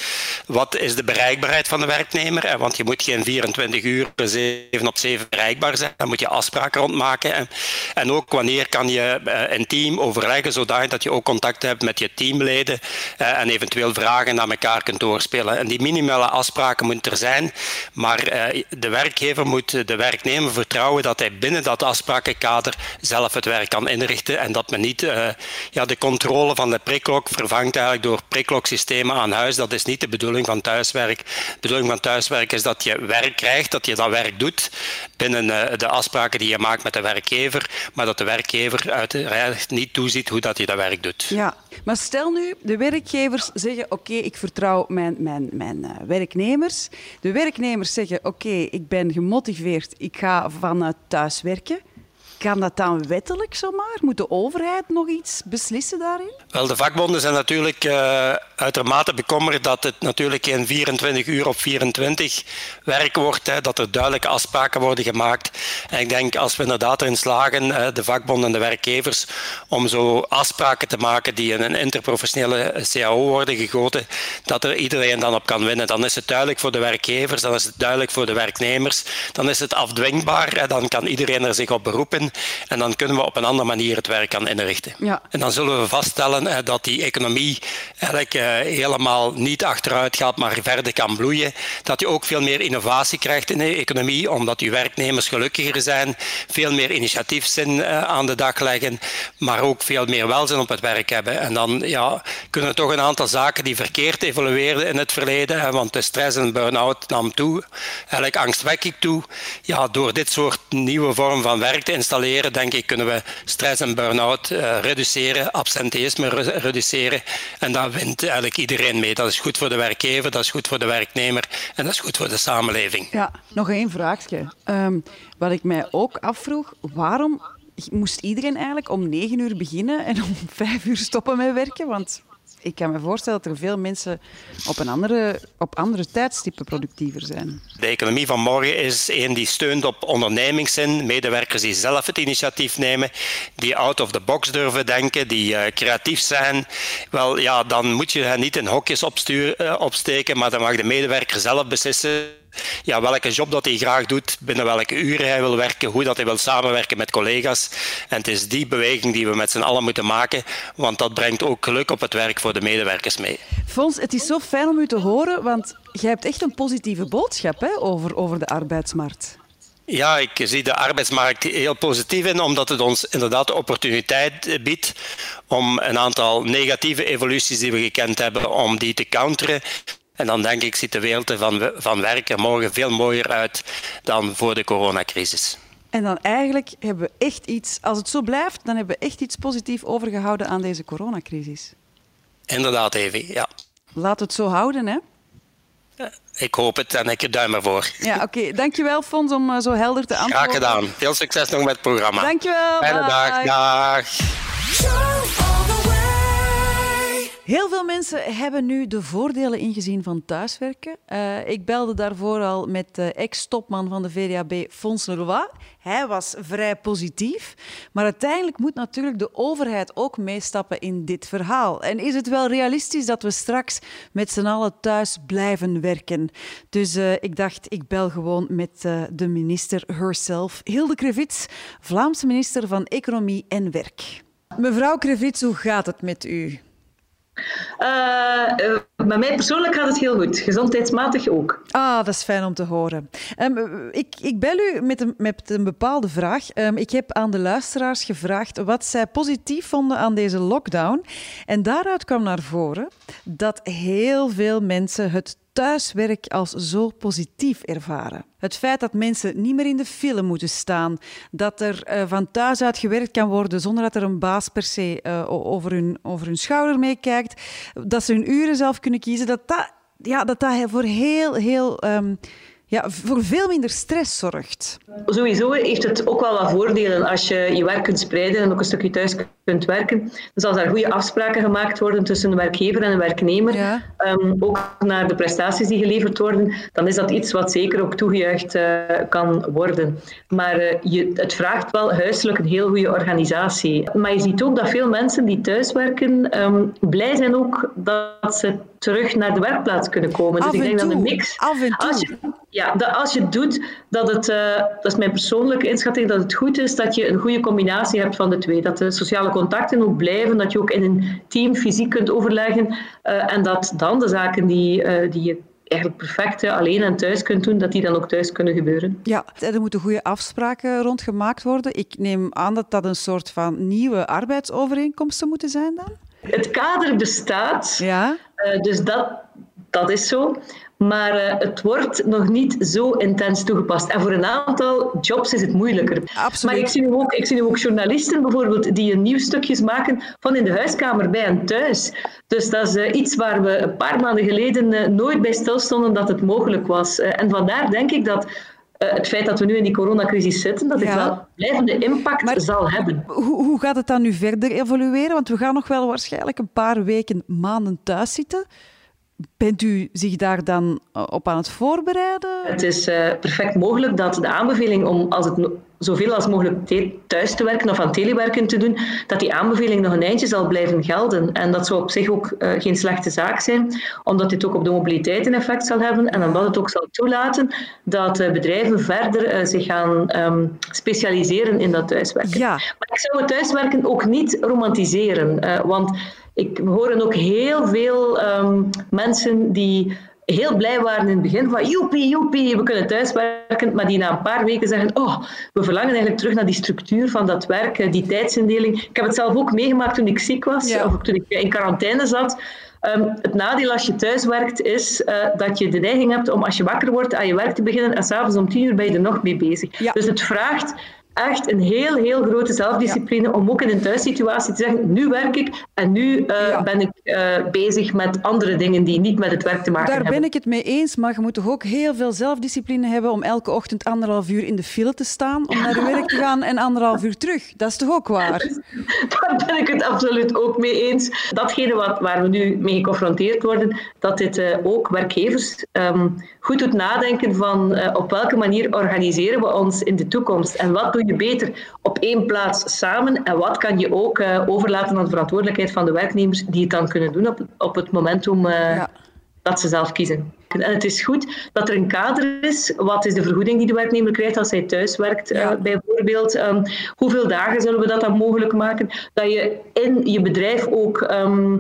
wat is de bereikbaarheid van de werknemer, want je moet geen 24 uur per 7 op 7 bereikbaar zijn, dan moet je afspraken rondmaken. En ook wanneer kan je een team overleggen, zodanig dat je ook contact hebt met je teamleden uh, en eventueel vragen naar elkaar kunt doorspelen. En die minimale afspraken moeten er zijn, maar uh, de werkgever moet de werknemer vertrouwen dat hij binnen dat afsprakenkader zelf het werk kan inrichten en dat men niet ja, de controle van de prikklok vervangt eigenlijk door prikkloksystemen aan huis. Dat is niet de bedoeling van thuiswerk. De bedoeling van thuiswerk is dat je werk krijgt, dat je dat werk doet binnen eh, de afspraken die je maakt met de werkgever, maar dat de werkgever uiteraard niet toeziet hoe dat je dat werk doet. Ja, maar stel nu, de werkgevers zeggen oké, ik vertrouw mijn, mijn, mijn uh, werknemers. De werknemers zeggen oké, ik ben gemotiveerd, ik ga vanuit thuis werken. Kan dat dan wettelijk zomaar? Moet de overheid nog iets beslissen daarin? Wel, de vakbonden zijn natuurlijk uh, uitermate bekommerd dat het natuurlijk geen 24 uur op 24 werk wordt, hè, dat er duidelijke afspraken worden gemaakt. En ik denk als we inderdaad erin slagen, de vakbonden en de werkgevers, om zo afspraken te maken die in een interprofessionele CAO worden gegoten, dat er iedereen dan op kan winnen. Dan is het duidelijk voor de werkgevers, dan is het duidelijk voor de werknemers, dan is het afdwingbaar, hè, dan kan iedereen er zich op beroepen. En dan kunnen we op een andere manier het werk gaan inrichten. Ja. En dan zullen we vaststellen dat die economie eigenlijk helemaal niet achteruit gaat, maar verder kan bloeien. Dat je ook veel meer innovatie krijgt in de economie, omdat je werknemers gelukkiger zijn, veel meer initiatiefzin eh, aan de dag leggen, maar ook veel meer welzijn op het werk hebben. En dan ja, kunnen toch een aantal zaken die verkeerd evolueerden in het verleden, want de stress en burn-out nam toe, eigenlijk angstwekkend toe. Ja, door dit soort nieuwe vorm van werk te installeren denk ik, kunnen we stress en burn-out uh, reduceren, absenteïsme reduceren. En daar wint eigenlijk iedereen mee. Dat is goed voor de werkgever, dat is goed voor de werknemer en dat is goed voor de samenleving. Ja, nog één vraagje. Um, wat ik mij ook afvroeg, waarom moest iedereen eigenlijk om negen uur beginnen en om vijf uur stoppen met werken? Want ik kan me voorstellen dat er veel mensen op, een andere, op andere tijdstippen productiever zijn. De economie van morgen is een die steunt op ondernemingszin, medewerkers die zelf het initiatief nemen, die out of the box durven denken, die uh, creatief zijn. Wel, ja, dan moet je hen niet in hokjes opsturen, uh, opsteken, maar dan mag de medewerker zelf beslissen ja, welke job dat hij graag doet, binnen welke uren hij wil werken, hoe dat hij wil samenwerken met collega's. En het is die beweging die we met z'n allen moeten maken, want dat brengt ook geluk op het werk voor de medewerkers mee. Fons, het is zo fijn om u te horen, want jij hebt echt een positieve boodschap hè, over, over de arbeidsmarkt. Ja, ik zie de arbeidsmarkt heel positief in, omdat het ons inderdaad de opportuniteit biedt om een aantal negatieve evoluties die we gekend hebben, om die te counteren. En dan denk ik, ziet de wereld van, van werk er morgen veel mooier uit dan voor de coronacrisis. En dan eigenlijk hebben we echt iets, als het zo blijft, dan hebben we echt iets positiefs overgehouden aan deze coronacrisis. Inderdaad, Evie, ja. Laat het zo houden, hè? Ik hoop het en ik duim ervoor. Ja, oké. Okay. Dankjewel, Fons, om uh, zo helder te antwoorden. Graag gedaan. Veel succes nog met het programma. Dankjewel. Fijne dag. Dag. Heel veel mensen hebben nu de voordelen ingezien van thuiswerken. Uh, ik belde daarvoor al met de ex-topman van de VDAB, Fons Leroy. Hij was vrij positief. Maar uiteindelijk moet natuurlijk de overheid ook meestappen in dit verhaal. En is het wel realistisch dat we straks met z'n allen thuis blijven werken? Dus uh, ik dacht, ik bel gewoon met uh, de minister herself, Hilde Krevits, Vlaamse minister van Economie en Werk. Mevrouw Krevits, hoe gaat het met u? Uh, mij persoonlijk gaat het heel goed. Gezondheidsmatig ook. Ah, dat is fijn om te horen. Um, ik, ik bel u met een, met een bepaalde vraag. Um, ik heb aan de luisteraars gevraagd wat zij positief vonden aan deze lockdown. En daaruit kwam naar voren dat heel veel mensen het thuiswerk als zo positief ervaren. Het feit dat mensen niet meer in de file moeten staan, dat er uh, van thuis uit gewerkt kan worden zonder dat er een baas per se uh, over, hun, over hun schouder meekijkt, dat ze hun uren zelf kunnen kiezen, dat dat, ja, dat, dat voor heel, heel um, ja, voor veel minder stress zorgt. Sowieso heeft het ook wel wat voordelen als je je werk kunt spreiden en ook een stukje thuis kunt werken. Dus als er goede afspraken gemaakt worden tussen een werkgever en een werknemer, ja. um, ook naar de prestaties die geleverd worden, dan is dat iets wat zeker ook toegejuicht uh, kan worden. Maar uh, je, het vraagt wel huiselijk een heel goede organisatie. Maar je ziet ook dat veel mensen die thuiswerken um, blij zijn ook dat ze terug naar de werkplaats kunnen komen. Af dus ik denk toe. dat een mix... Af en toe. Als je, ja, dat als je doet, dat het, uh, dat is mijn persoonlijke inschatting, dat het goed is dat je een goede combinatie hebt van de twee. Dat de sociale contacten ook blijven, dat je ook in een team fysiek kunt overleggen uh, en dat dan de zaken die, uh, die je eigenlijk perfect alleen en thuis kunt doen, dat die dan ook thuis kunnen gebeuren. Ja, er moeten goede afspraken rond gemaakt worden. Ik neem aan dat dat een soort van nieuwe arbeidsovereenkomsten moeten zijn dan? Het kader bestaat, Ja? eh, dus dat, dat is zo. Maar eh, het wordt nog niet zo intens toegepast. En voor een aantal jobs is het moeilijker. Absoluut. Maar ik zie, nu ook, ik zie nu ook journalisten bijvoorbeeld die een nieuwstukjes maken van in de huiskamer bij en thuis. Dus dat is eh, iets waar we een paar maanden geleden nooit bij stilstonden dat het mogelijk was. En vandaar denk ik dat eh, het feit dat we nu in die coronacrisis zitten, dat Ja. wel blijvende impact Maar- zal hebben. Hoe, hoe gaat het dan nu verder evolueren? Want we gaan nog wel waarschijnlijk een paar weken, maanden thuis zitten. Bent u zich daar dan eh, op aan het voorbereiden? Het is eh, perfect mogelijk dat de aanbeveling om als het zoveel als mogelijk thuis te werken of aan telewerken te doen, dat die aanbeveling nog een eindje zal blijven gelden. En dat zou op zich ook eh, geen slechte zaak zijn, omdat dit ook op de mobiliteit een effect zal hebben en omdat het ook zal toelaten dat bedrijven verder zich gaan ehm, specialiseren in dat thuiswerken. Ja. Maar ik zou het thuiswerken ook niet romantiseren, want ik, we horen ook heel veel ehm, mensen die heel blij waren in het begin van joepie, joepie, we kunnen thuiswerken, maar die na een paar weken zeggen, oh, we verlangen eigenlijk terug naar die structuur van dat werk, eh, die tijdsindeling. Ik heb het zelf ook meegemaakt toen ik ziek was, Ja. of toen ik in quarantaine zat. Ehm, het nadeel als je thuis werkt is eh, dat je de neiging hebt om als je wakker wordt aan je werk te beginnen en s'avonds om tien uur ben je er nog mee bezig. Ja. Dus het vraagt echt een heel, heel grote zelfdiscipline om ook in een thuissituatie te zeggen, nu werk ik en nu eh, Ja. ben ik eh, bezig met andere dingen die niet met het werk te maken Daar hebben. ben ik het mee eens, maar je moet toch ook heel veel zelfdiscipline hebben om elke ochtend anderhalf uur in de file te staan om naar je werk te gaan en anderhalf uur terug. Dat is toch ook waar? Daar ben ik het absoluut ook mee eens. Datgene wat, waar we nu mee geconfronteerd worden, dat dit eh, ook werkgevers ehm, goed doet nadenken van op welke manier organiseren we ons in de toekomst en wat doe je beter op één plaats samen en wat kan je ook eh, overlaten aan de verantwoordelijkheid van de werknemers die het dan kunnen doen op, op het momentum eh, Ja. dat ze zelf kiezen. En het is goed dat er een kader is. Wat is de vergoeding die de werknemer krijgt als hij thuis werkt? Ja. eh, bijvoorbeeld, Ehm, hoeveel dagen zullen we dat dan mogelijk maken? Dat je in je bedrijf ook ehm,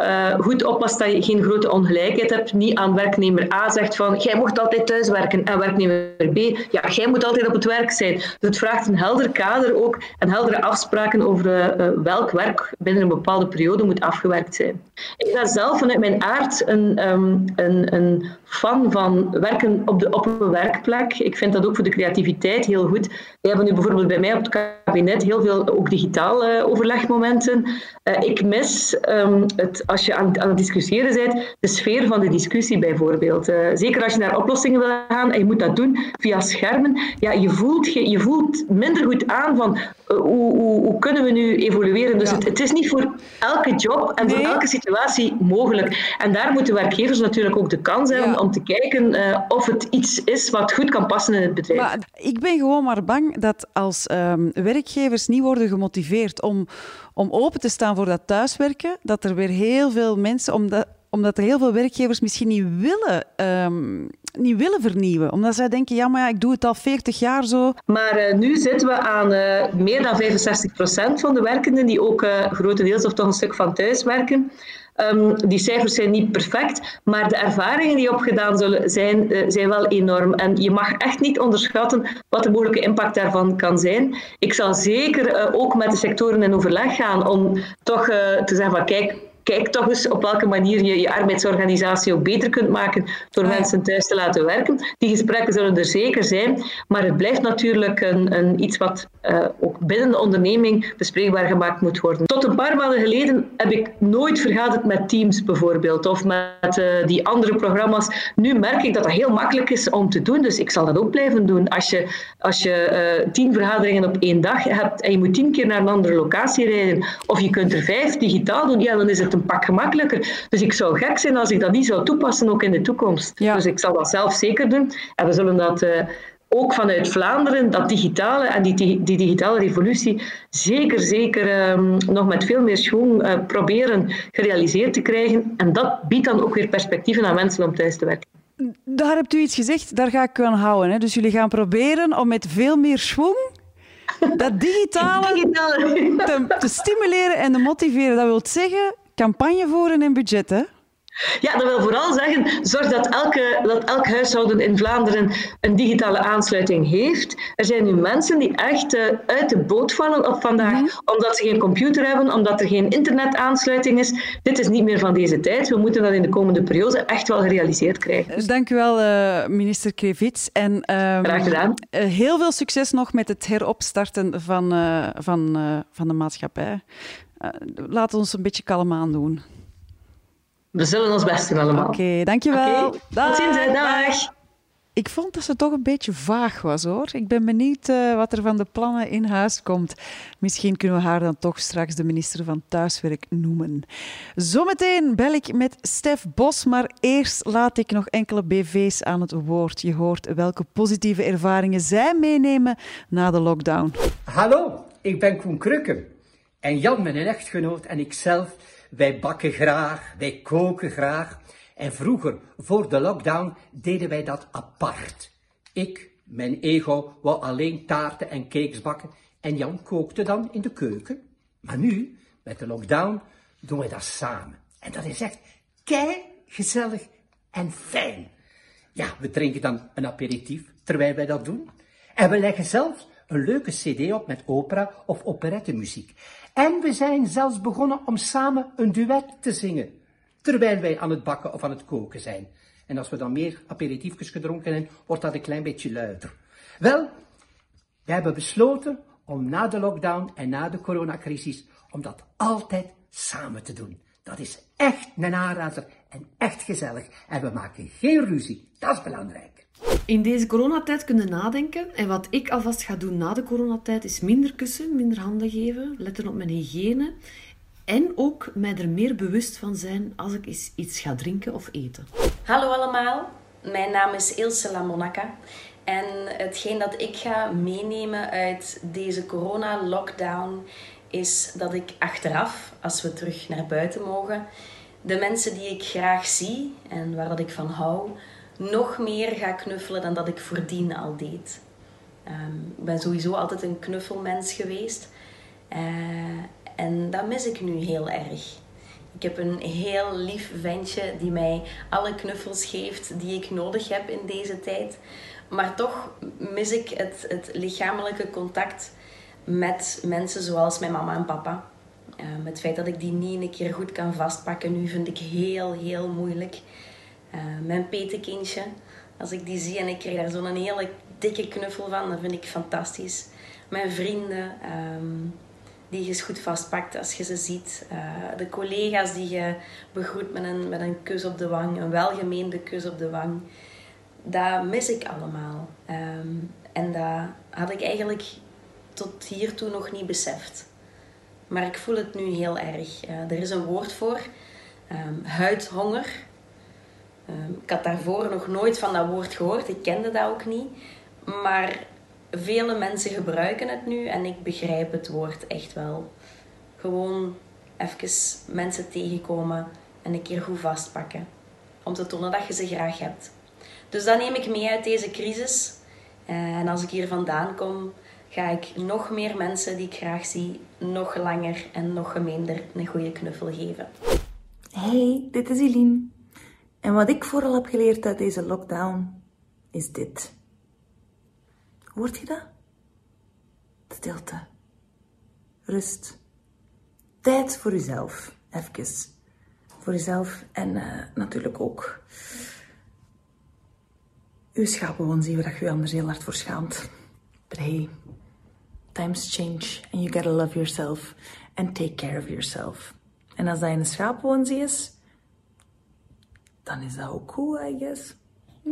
eh, goed oppast dat je geen grote ongelijkheid hebt. Niet aan werknemer A zegt van, jij mocht altijd thuis werken. En werknemer B, ja, jij moet altijd op het werk zijn. Dus het vraagt een helder kader ook en heldere afspraken over eh, eh, welk werk binnen een bepaalde periode moet afgewerkt zijn. Ik ben zelf vanuit mijn aard een, ehm, een, een fan van werken op, de, op een werkplek. Ik vind dat ook voor de creativiteit heel goed. We hebben nu bijvoorbeeld bij mij op het kabinet heel veel ook digitaal eh, overlegmomenten. Eh, ik mis ehm, het, als je aan, aan het discussiëren bent, de sfeer van de discussie bijvoorbeeld. Eh, zeker als je naar oplossingen wil gaan en je moet dat doen via schermen. Ja, je, voelt, je, je voelt minder goed aan van hoe, hoe, hoe kunnen we nu evolueren. Dus Ja. het, het is niet voor elke job en Nee. voor elke situatie mogelijk. En daar moeten werkgevers natuurlijk ook de kans hebben Ja. Om te kijken eh, of het iets is wat goed kan passen in het bedrijf. Maar ik ben gewoon maar bang dat als ehm, werkgevers niet worden gemotiveerd om, om open te staan voor dat thuiswerken, dat er weer heel veel mensen, omdat, omdat er heel veel werkgevers misschien niet willen, ehm, niet willen vernieuwen. Omdat zij denken, ja, maar ja, ik doe het al 40 jaar zo. Maar eh, nu zitten we aan eh, meer dan 65% van de werkenden die ook eh, grotendeels of toch een stuk van thuis werken. Ehm, die cijfers zijn niet perfect, maar de ervaringen die opgedaan zullen zijn, eh, zijn wel enorm. En je mag echt niet onderschatten wat de mogelijke impact daarvan kan zijn. Ik zal zeker eh, ook met de sectoren in overleg gaan om toch eh, te zeggen van kijk, kijk toch eens op welke manier je je arbeidsorganisatie ook beter kunt maken door ja. mensen thuis te laten werken. Die gesprekken zullen er zeker zijn, maar het blijft natuurlijk een, een iets wat eh, ook binnen de onderneming bespreekbaar gemaakt moet worden. Tot een paar maanden geleden heb ik nooit vergaderd met Teams bijvoorbeeld, of met eh, die andere programma's. Nu merk ik dat dat heel makkelijk is om te doen, dus ik zal dat ook blijven doen. Als je, als je eh, tien vergaderingen op één dag hebt en je moet tien keer naar een andere locatie rijden, of je kunt er vijf digitaal doen, ja, dan is het een pak gemakkelijker. Dus ik zou gek zijn als ik dat niet zou toepassen ook in de toekomst. Ja. Dus ik zal dat zelf zeker doen. En we zullen dat eh, ook vanuit Vlaanderen, dat digitale en die, die, digitale revolutie, zeker, zeker ehm, nog met veel meer schwung eh, proberen gerealiseerd te krijgen. En dat biedt dan ook weer perspectieven aan mensen om thuis te werken. Daar hebt u iets gezegd, daar ga ik aan houden. Hè. Dus jullie gaan proberen om met veel meer schwung dat digitale Digitale. te, te stimuleren en te motiveren. Dat wil zeggen, campagne voeren en budget, hè? Ja, dat wil vooral zeggen, zorg dat, elke, dat elk huishouden in Vlaanderen een digitale aansluiting heeft. Er zijn nu mensen die echt uh, uit de boot vallen op vandaag, mhm. omdat ze geen computer hebben, omdat er geen internetaansluiting is. Dit is niet meer van deze tijd. We moeten dat in de komende periode echt wel gerealiseerd krijgen. Dank u wel, uh, minister Krevits. En, um, Graag gedaan. Uh, heel veel succes nog met het heropstarten van, van, van de maatschappij. Laat ons een beetje kalm aan doen. We zullen ons best doen allemaal. Oké, okay, dankjewel. Okay. Tot ziens, dag. Ik vond dat ze toch een beetje vaag was hoor. Ik ben benieuwd uh, wat er van de plannen in huis komt. Misschien kunnen we haar dan toch straks de minister van Thuiswerk noemen. Zometeen bel ik met Stef Bos, maar eerst laat ik nog enkele BV's aan het woord. Je hoort welke positieve ervaringen zij meenemen na de lockdown. Hallo, ik ben Koen Krukken. En Jan, mijn echtgenoot, en ikzelf wij bakken graag, wij koken graag. En vroeger, voor de lockdown, deden wij dat apart. Ik, mijn ego, wou alleen taarten en cakes bakken en Jan kookte dan in de keuken. Maar nu, met de lockdown, doen wij dat samen. En dat is echt kei gezellig en fijn. Ja, we drinken dan een aperitief terwijl wij dat doen. En we leggen zelfs een leuke cd op met opera of operettemuziek. En we zijn zelfs begonnen om samen een duet te zingen, terwijl wij aan het bakken of aan het koken zijn. En als we dan meer aperitiefjes gedronken hebben, wordt dat een klein beetje luider. Wel, we hebben besloten om na de lockdown en na de coronacrisis, om dat altijd samen te doen. Dat is echt een aanrader en echt gezellig. En we maken geen ruzie. Dat is belangrijk. In deze coronatijd kunnen nadenken. En wat ik alvast ga doen na de coronatijd is minder kussen, minder handen geven, letten op mijn hygiëne. En ook mij er meer bewust van zijn als ik eens iets ga drinken of eten. Hallo allemaal, mijn naam is Ilse Lamonaca. En hetgeen dat ik ga meenemen uit deze corona-lockdown is dat ik achteraf, als we terug naar buiten mogen, de mensen die ik graag zie en waar dat ik van hou, nog meer ga knuffelen dan dat ik voordien al deed. Ehm, ik ben sowieso altijd een knuffelmens geweest. Uh, en dat mis ik nu heel erg. Ik heb een heel lief ventje die mij alle knuffels geeft die ik nodig heb in deze tijd. Maar toch mis ik het, het lichamelijke contact met mensen zoals mijn mama en papa. Um, het feit dat ik die niet een keer goed kan vastpakken nu vind ik heel, heel moeilijk. Uh, mijn petekindje, als ik die zie en ik krijg daar zo'n hele dikke knuffel van, dat vind ik fantastisch. Mijn vrienden, um, die je goed vastpakt als je ze ziet. Uh, de collega's die je begroet met een, met een kus op de wang, een welgemeende kus op de wang. Dat mis ik allemaal. Um, en dat had ik eigenlijk tot hiertoe nog niet beseft. Maar ik voel het nu heel erg. Uh, er is een woord voor. Um, huidhonger. Ehm, ik had daarvoor nog nooit van dat woord gehoord, ik kende dat ook niet. Maar vele mensen gebruiken het nu en ik begrijp het woord echt wel. Gewoon even mensen tegenkomen en een keer goed vastpakken. Om te tonen dat je ze graag hebt. Dus dat neem ik mee uit deze crisis. Eh, en als ik hier vandaan kom, ga ik nog meer mensen die ik graag zie, nog langer en nog gemeender een goede knuffel geven. Hey, dit is Eline. En wat ik vooral heb geleerd uit deze lockdown is dit. Hoort je dat? Stilte. Rust. Tijd voor jezelf. Even. Voor jezelf en uh, natuurlijk ook uw gewoon zien waar je je anders heel hard voor schaamt. But hey, times change and you gotta love yourself and take care of yourself. En als dat in een schaapwoonzie is, dan is dat ook cool, I guess. Hm?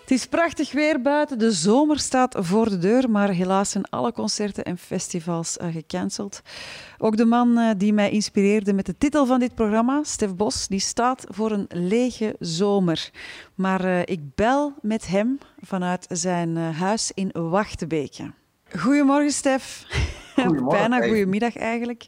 Het is prachtig weer buiten. De zomer staat voor de deur, maar helaas zijn alle concerten en festivals uh, gecanceld. Ook de man uh, die mij inspireerde met de titel van dit programma, Stef Bos, die staat voor een lege zomer. Maar uh, ik bel met hem vanuit zijn huis in Wachtebeke. Goedemorgen, Stef. Goedemorgen. Bijna goedemiddag eigenlijk.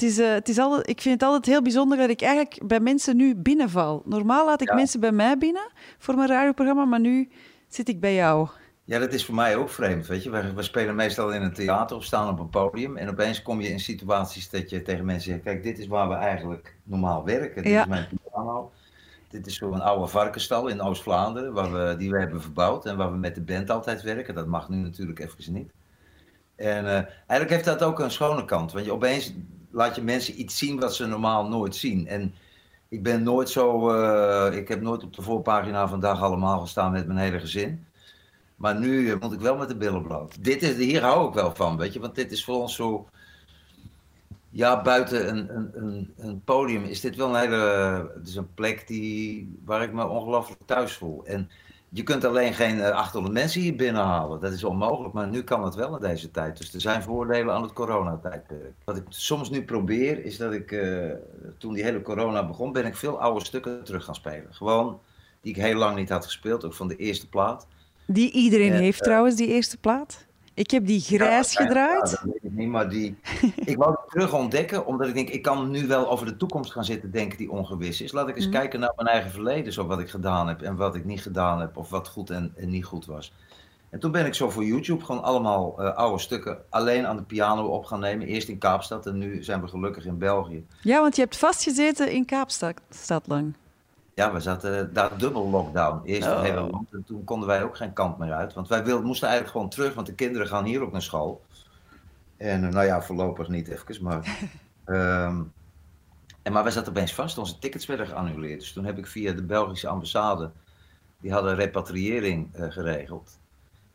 Het is, uh, het is altijd, ik vind het altijd heel bijzonder dat ik eigenlijk bij mensen nu binnenval. Normaal laat ik mensen bij mij binnen voor mijn radioprogramma, maar nu zit ik bij jou. Ja, dat is voor mij ook vreemd, weet je. We, we spelen meestal in een theater of staan op een podium. En opeens kom je in situaties dat je tegen mensen zegt... Kijk, dit is waar we eigenlijk normaal werken. Dit Ja. is mijn piano. Dit is zo'n oude varkenstal in Oost-Vlaanderen, waar we, die we hebben verbouwd. En waar we met de band altijd werken. Dat mag nu natuurlijk even niet. En eh, eigenlijk heeft dat ook een schone kant. Want je opeens laat je mensen iets zien wat ze normaal nooit zien. En ik ben nooit zo... eh, ik heb nooit op de voorpagina van Dag Allemaal gestaan met mijn hele gezin. Maar nu eh, moet ik wel met de billen bloot. Dit is, hier hou ik wel van, weet je. Want dit is voor ons zo... Ja, buiten een, een, een, een podium is dit wel een hele... Het is een plek die, waar ik me ongelooflijk thuis voel. En je kunt alleen geen eh, 800 mensen hier binnenhalen. Dat is onmogelijk, maar nu kan het wel in deze tijd. Dus er zijn voordelen aan het coronatijdperk. Wat ik soms nu probeer, is dat ik... eh, toen die hele corona begon, ben ik veel oude stukken terug gaan spelen. Gewoon, die ik heel lang niet had gespeeld, ook van de eerste plaat. Die iedereen Ja, heeft eh, trouwens, die eerste plaat. Ik heb die grijs Ja, gedraaid. dat weet ik niet, maar die... ik wou het terug ontdekken, omdat ik denk, ik kan nu wel over de toekomst gaan zitten denken die ongewis is. Laat ik eens Mhm. kijken naar mijn eigen verleden, zo wat ik gedaan heb en wat ik niet gedaan heb, of wat goed en, en niet goed was. En toen ben ik zo voor YouTube gewoon allemaal eh, oude stukken alleen aan de piano op gaan nemen. Eerst in Kaapstad en nu zijn we gelukkig in België. Ja, want je hebt vastgezeten in Kaapstad stad lang. Ja, we zaten daar dubbel lockdown. Eerst Oh. hele land en toen konden wij ook geen kant meer uit. Want wij wilden, moesten eigenlijk gewoon terug, want de kinderen gaan hier ook naar school. En eh, nou ja, voorlopig niet even, maar... ehm, en, maar wij zaten opeens vast, onze tickets werden geannuleerd. Dus toen heb ik via de Belgische ambassade, die hadden repatriëring eh, geregeld.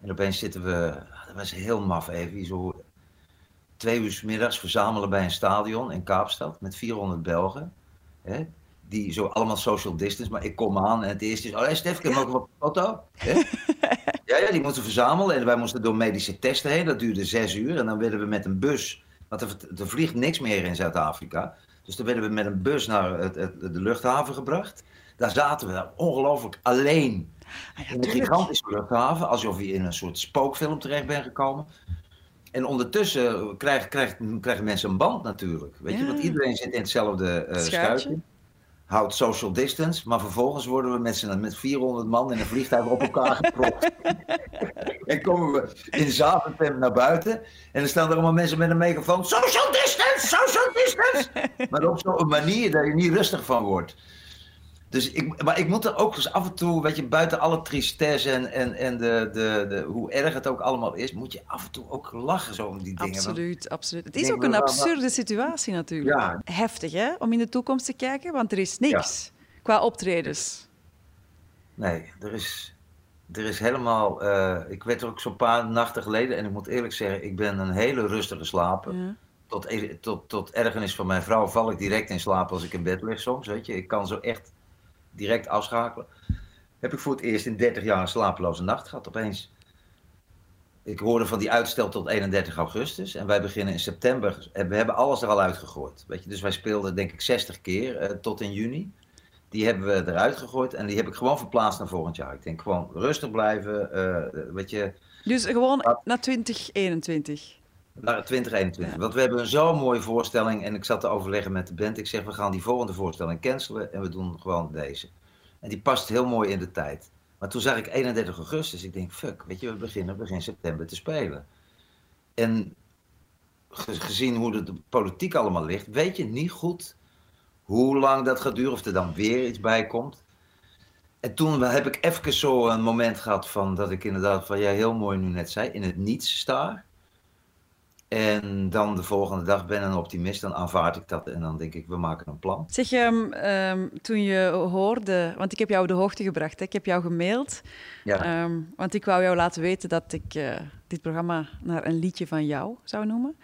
En opeens zitten we, ah, dat was heel maf even, zo twee uur 's middags verzamelen bij een stadion in Kaapstad met 400 Belgen. Hè, die zo allemaal social distance, maar ik kom aan en het eerste is, oh hey, Stef, ik heb nog wat foto. Ja, ja, die moesten verzamelen en wij moesten door medische testen heen, dat duurde zes uur. En dan werden we met een bus, want er, er vliegt niks meer in Zuid-Afrika. Dus dan werden we met een bus naar het, het- de luchthaven gebracht. Daar zaten we daar ongelooflijk alleen in een gigantische luchthaven, alsof je in een soort spookfilm terecht bent gekomen. En ondertussen krijgen, krijgen, krijgen mensen een band natuurlijk. Weet je, want iedereen zit in hetzelfde eh, Schuitje. schuitje. Houdt social distance, maar vervolgens worden we met, z'n- met 400 man in een vliegtuig op elkaar gepropt. en komen we in Zaventem naar buiten. En dan staan er allemaal mensen met een megafoon. Social distance, social distance! maar op zo'n manier dat je niet rustig van wordt. Dus ik, maar ik moet er ook eens af en toe, weet je, buiten alle tristesse en, en, en de, de, de, hoe erg het ook allemaal is, moet je af en toe ook lachen zo om die dingen. Want- Absoluut, absoluut. Het is ook een absurde situatie natuurlijk. Ja. Heftig, hè? Om in de toekomst te kijken, want er is niks qua optredens. Nee, er is, er is helemaal. eh, ik werd er ook zo'n paar nachten geleden en ik moet eerlijk zeggen, ik ben een hele rustige slaper. Ja. Tot, e- tot, tot ergernis van mijn vrouw val ik direct in slaap als ik in bed lig soms. Weet je, ik kan zo echt direct afschakelen. Heb ik voor het eerst in 30 jaar een slapeloze nacht gehad opeens. Ik hoorde van die uitstel tot 31 augustus en wij beginnen in september. En we hebben alles er al uitgegooid. Weet je? Dus wij speelden denk ik 60 keer eh, tot in juni. Die hebben we eruit gegooid en die heb ik gewoon verplaatst naar volgend jaar. Ik denk gewoon rustig blijven. eh weet je, Dus gewoon naar 2021. Naar 2021. Want we hebben zo'n mooie voorstelling en ik zat te overleggen met de band. Ik zeg, we gaan die volgende voorstelling cancelen en we doen gewoon deze. En die past heel mooi in de tijd. Maar toen zag ik 31 augustus. Ik denk, fuck, weet je, we beginnen begin september te spelen. En ge- gezien hoe de, politiek allemaal ligt, weet je niet goed hoe lang dat gaat duren. Of er dan weer iets bij komt. En toen heb ik even zo een moment gehad van dat ik inderdaad, wat jij heel mooi nu net zei, in het niets sta. En dan de volgende dag ben een optimist, dan aanvaard ik dat en dan denk ik, we maken een plan. Zeg, ehm, ehm, toen je hoorde, want ik heb jou de hoogte gebracht, hè? ik heb jou gemaild, Ja. Ehm, want ik wou jou laten weten dat ik eh, dit programma naar een liedje van jou zou noemen.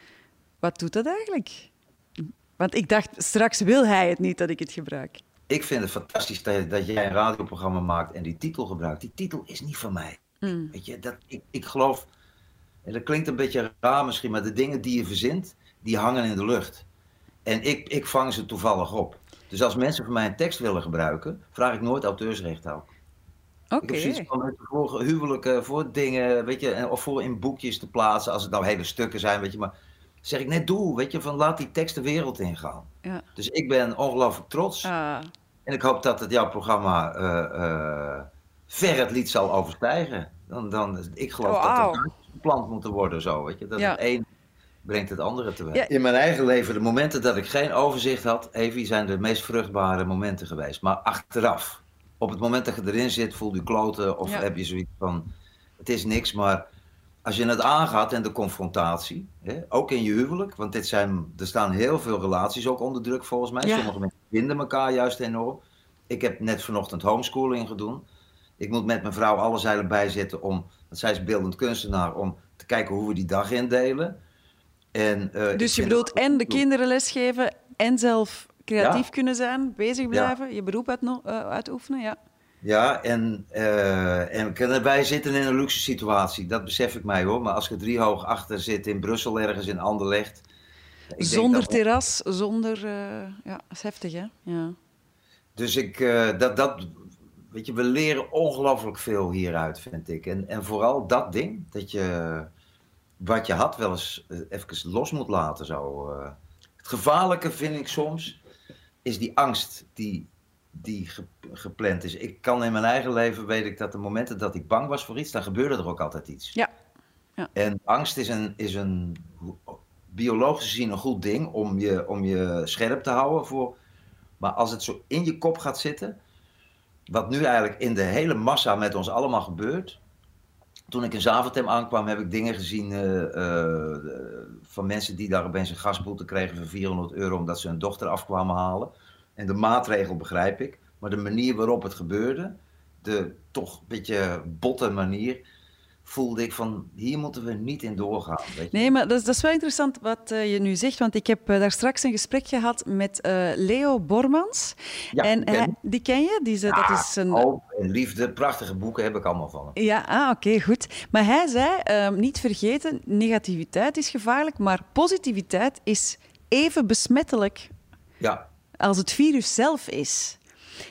Wat doet dat eigenlijk? Want ik dacht, straks wil hij het niet dat ik het gebruik. Ik vind het fantastisch dat, dat jij een radioprogramma maakt en die titel gebruikt. Die titel is niet van mij. Mm. Weet je, dat, ik, ik geloof, en dat klinkt een beetje raar misschien, maar de dingen die je verzint, die hangen in de lucht. En ik, ik vang ze toevallig op. Dus als mensen van mij een tekst willen gebruiken, vraag ik nooit auteursrecht aan. Oké. Ik heb zoiets van je, voor huwelijken, voor dingen, weet je, en- of voor in boekjes te plaatsen, als het nou hele stukken zijn, weet je, maar zeg ik net doe, weet je, van laat die tekst de wereld ingaan. Ja. Dus ik ben ongelooflijk trots. Ah, En ik hoop dat het jouw programma eh, eh, ver het lied zal overstijgen. Dan, dan, ik geloof Oh, dat wauw. Geplant moeten worden zo, weet je. Dat Ja. het een brengt het andere teweeg. Ja. In mijn eigen leven, de momenten dat ik geen overzicht had, Evie, zijn de meest vruchtbare momenten geweest. Maar achteraf, op het moment dat je erin zit, voel je kloten of Ja. heb je zoiets van, het is niks, maar als je het aangaat en de confrontatie, hè, ook in je huwelijk, want dit zijn, er staan heel veel relaties ook onder druk volgens mij. Ja. Sommige mensen vinden elkaar juist enorm. Ik heb net vanochtend homeschooling gedaan. Ik moet met mijn vrouw alle zeilen bijzetten om, want zij is beeldend kunstenaar, om te kijken hoe we die dag indelen. En, eh, Dus je bedoelt en de kinderen lesgeven en zelf creatief Ja. kunnen zijn, bezig Ja. blijven, je beroep uit, uitoefenen, ja. Ja, en, eh, en kunnen wij zitten in een luxe situatie, dat besef ik mij hoor. Maar als je driehoog achter zit in Brussel ergens in Anderlecht. Zonder terras, zonder... eh, ja, dat is heftig, hè? Ja. Dus ik, eh, dat, dat, weet je, we leren ongelooflijk veel hieruit, vind ik. En, en vooral dat ding, dat je wat je had wel eens eh, even los moet laten. Zo. eh. Het gevaarlijke vind ik soms, is die angst die, die ge- gepland is. Ik kan in mijn eigen leven, weet ik dat de momenten dat ik bang was voor iets, dan gebeurde er ook altijd iets. Ja. ja. En angst is een, is een biologisch gezien een goed ding om je, om je scherp te houden. Voor, maar als het zo in je kop gaat zitten, wat nu eigenlijk in de hele massa met ons allemaal gebeurt. Toen ik in Zaventem aankwam, heb ik dingen gezien eh, eh, van mensen die daar opeens een gasboete kregen van 400 euro omdat ze hun dochter afkwamen halen. En de maatregel begrijp ik, maar de manier waarop het gebeurde, de toch een beetje botte manier, voelde ik van hier moeten we niet in doorgaan. Weet je? Nee, maar dat is, dat is wel interessant wat eh, je nu zegt, want ik heb eh, daar straks een gesprek gehad met eh, Leo Bormans. Ja, en die ken hij- ik. die ken je? Die, eh, dat is een, Hoop en liefde, prachtige boeken heb ik allemaal van hem. Ja, ah, oké, goed. Maar hij zei, ehm, niet vergeten, negativiteit is gevaarlijk, maar positiviteit is even besmettelijk Ja, als het virus zelf is.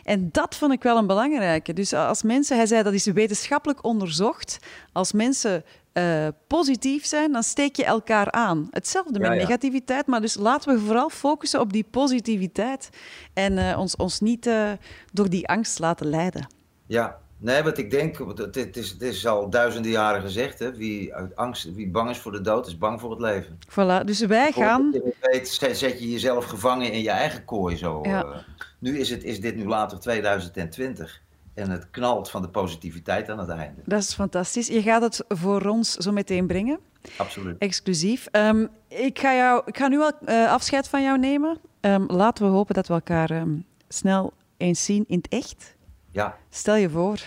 En dat vond ik wel een belangrijke. Dus als mensen, hij zei dat is wetenschappelijk onderzocht, als mensen eh, positief zijn, dan steek je elkaar aan. Hetzelfde met Ja, ja. negativiteit, maar dus laten we vooral focussen op die positiviteit en eh, ons, ons niet eh, door die angst laten leiden. ja. Nee, wat ik denk, het, is, het is al duizenden jaren gezegd, hè, wie, uit angst, wie bang is voor de dood, is bang voor het leven. Voilà, dus wij gaan... Je weet, zet, zet je jezelf gevangen in je eigen kooi zo. Ja. Nu is, het, is dit nu later 2020 en het knalt van de positiviteit aan het einde. Dat is fantastisch. Je gaat het voor ons zo meteen brengen. Absoluut. Exclusief. Ehm, ik, ga jou, ik ga nu al eh, afscheid van jou nemen. Ehm, laten we hopen dat we elkaar ehm, snel eens zien in het echt. Ja. Stel je voor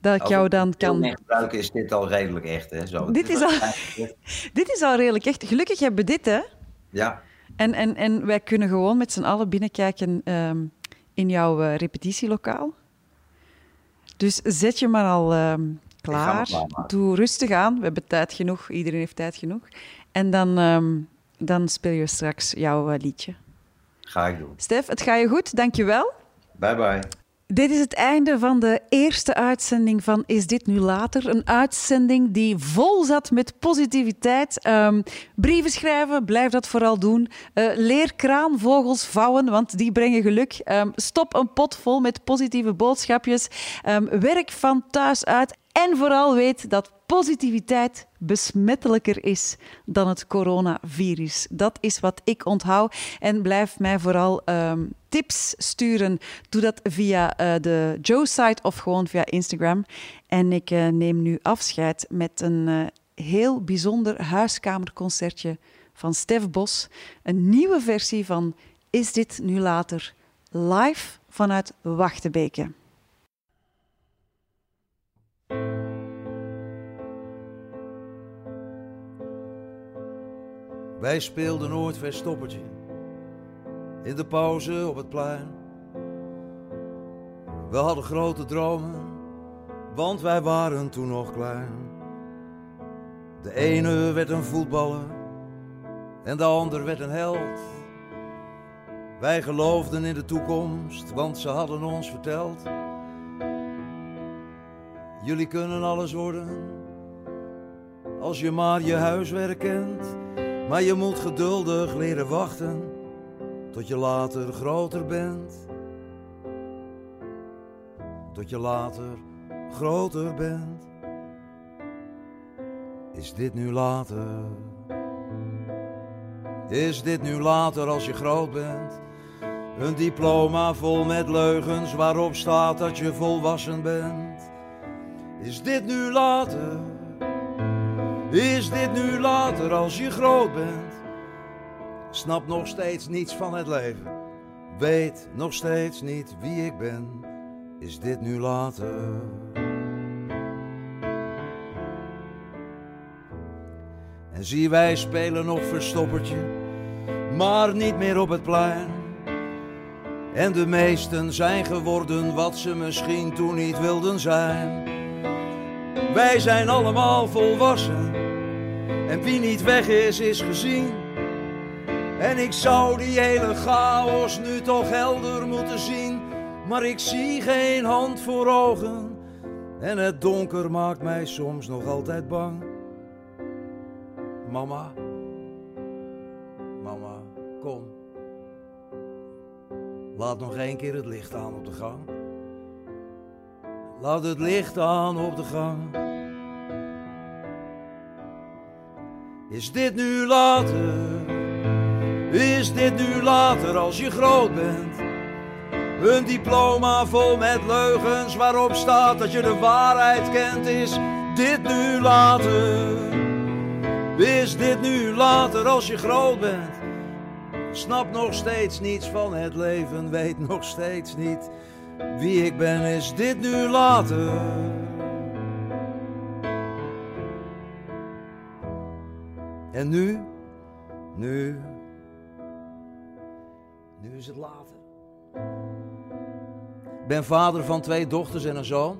dat ik Als jou dan kan... gebruiken is dit al redelijk echt. Hè? Zo. Dit is al- Dit is al redelijk echt. Gelukkig hebben we dit, hè? Ja, En, en, en wij kunnen gewoon met z'n allen binnenkijken ehm, in jouw eh, repetitielokaal. Dus zet je maar al ehm, klaar. Doe rustig aan. We hebben tijd genoeg. Iedereen heeft tijd genoeg. En dan, ehm, dan speel je straks jouw eh, liedje. ga ik doen. Stef, het gaat je goed. Dank je wel. Bye bye. Dit is het einde van de eerste uitzending van Is Dit Nu Later? Een uitzending die vol zat met positiviteit. Ehm, brieven schrijven, blijf dat vooral doen. Eh, leer kraanvogels vouwen, want die brengen geluk. Ehm, stop een pot vol met positieve boodschapjes. Ehm, werk van thuis uit. En vooral weet dat positiviteit besmettelijker is dan het coronavirus. Dat is wat ik onthoud. En blijf mij vooral ehm, tips sturen. Doe dat via eh, de Joe-site of gewoon via Instagram. En ik eh, neem nu afscheid met een eh, heel bijzonder huiskamerconcertje van Stef Bos. Een nieuwe versie van Is dit nu later? Live vanuit Wachtebeke. Wij speelden nooit verstoppertje in de pauze op het plein. We hadden grote dromen, want wij waren toen nog klein. De ene werd een voetballer en de ander werd een held. Wij geloofden in de toekomst, want ze hadden ons verteld. Jullie kunnen alles worden, als je maar je huiswerk kent. Maar je moet geduldig leren wachten, tot je later groter bent. Tot je later groter bent. is dit nu later? Is dit nu later als je groot bent? Een diploma vol met leugens waarop staat dat je volwassen bent. Is dit nu later? Is dit nu later als je groot bent? Snap nog steeds niets van het leven. Weet nog steeds niet wie ik ben. Is dit nu later? En zie wij spelen nog verstoppertje, maar niet meer op het plein. En de meesten zijn geworden wat ze misschien toen niet wilden zijn. Wij zijn allemaal volwassen en wie niet weg is, is gezien. En ik zou die hele chaos nu toch helder moeten zien, maar ik zie geen hand voor ogen. En het donker maakt mij soms nog altijd bang. Mama, mama, kom. Laat nog één keer het licht aan op de gang. Laat het licht aan op de gang. Is dit nu later? Is dit nu later als je groot bent? Een diploma vol met leugens waarop staat dat je de waarheid kent. Is dit nu later? Is dit nu later als je groot bent? Snap nog steeds niets van het leven, weet nog steeds niet wie ik ben. Is dit nu later? En nu? Nu? Nu is het later. Ik ben vader van twee dochters en een zoon.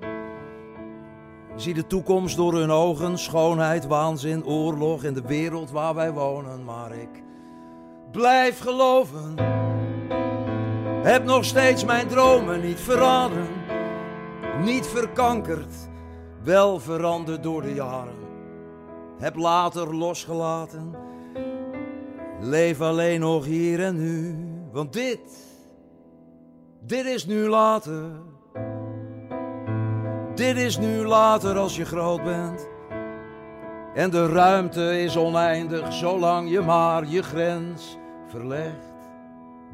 Zie de toekomst door hun ogen, schoonheid, waanzin, oorlog en de wereld waar wij wonen. Maar ik blijf geloven. Heb nog steeds mijn dromen niet verraden, niet verkankerd, wel veranderd door de jaren. Heb later losgelaten, leef alleen nog hier en nu. Want dit, dit is nu later. Dit is nu later als je groot bent. En de ruimte is oneindig zolang je maar je grens verlegt.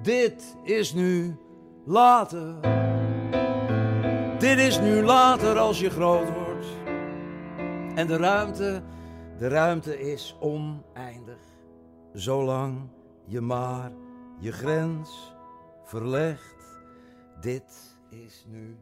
Dit is nu later. Dit is nu later als je groot wordt. En de ruimte, de ruimte is oneindig. Zolang je maar je grens verlegt. Dit is nu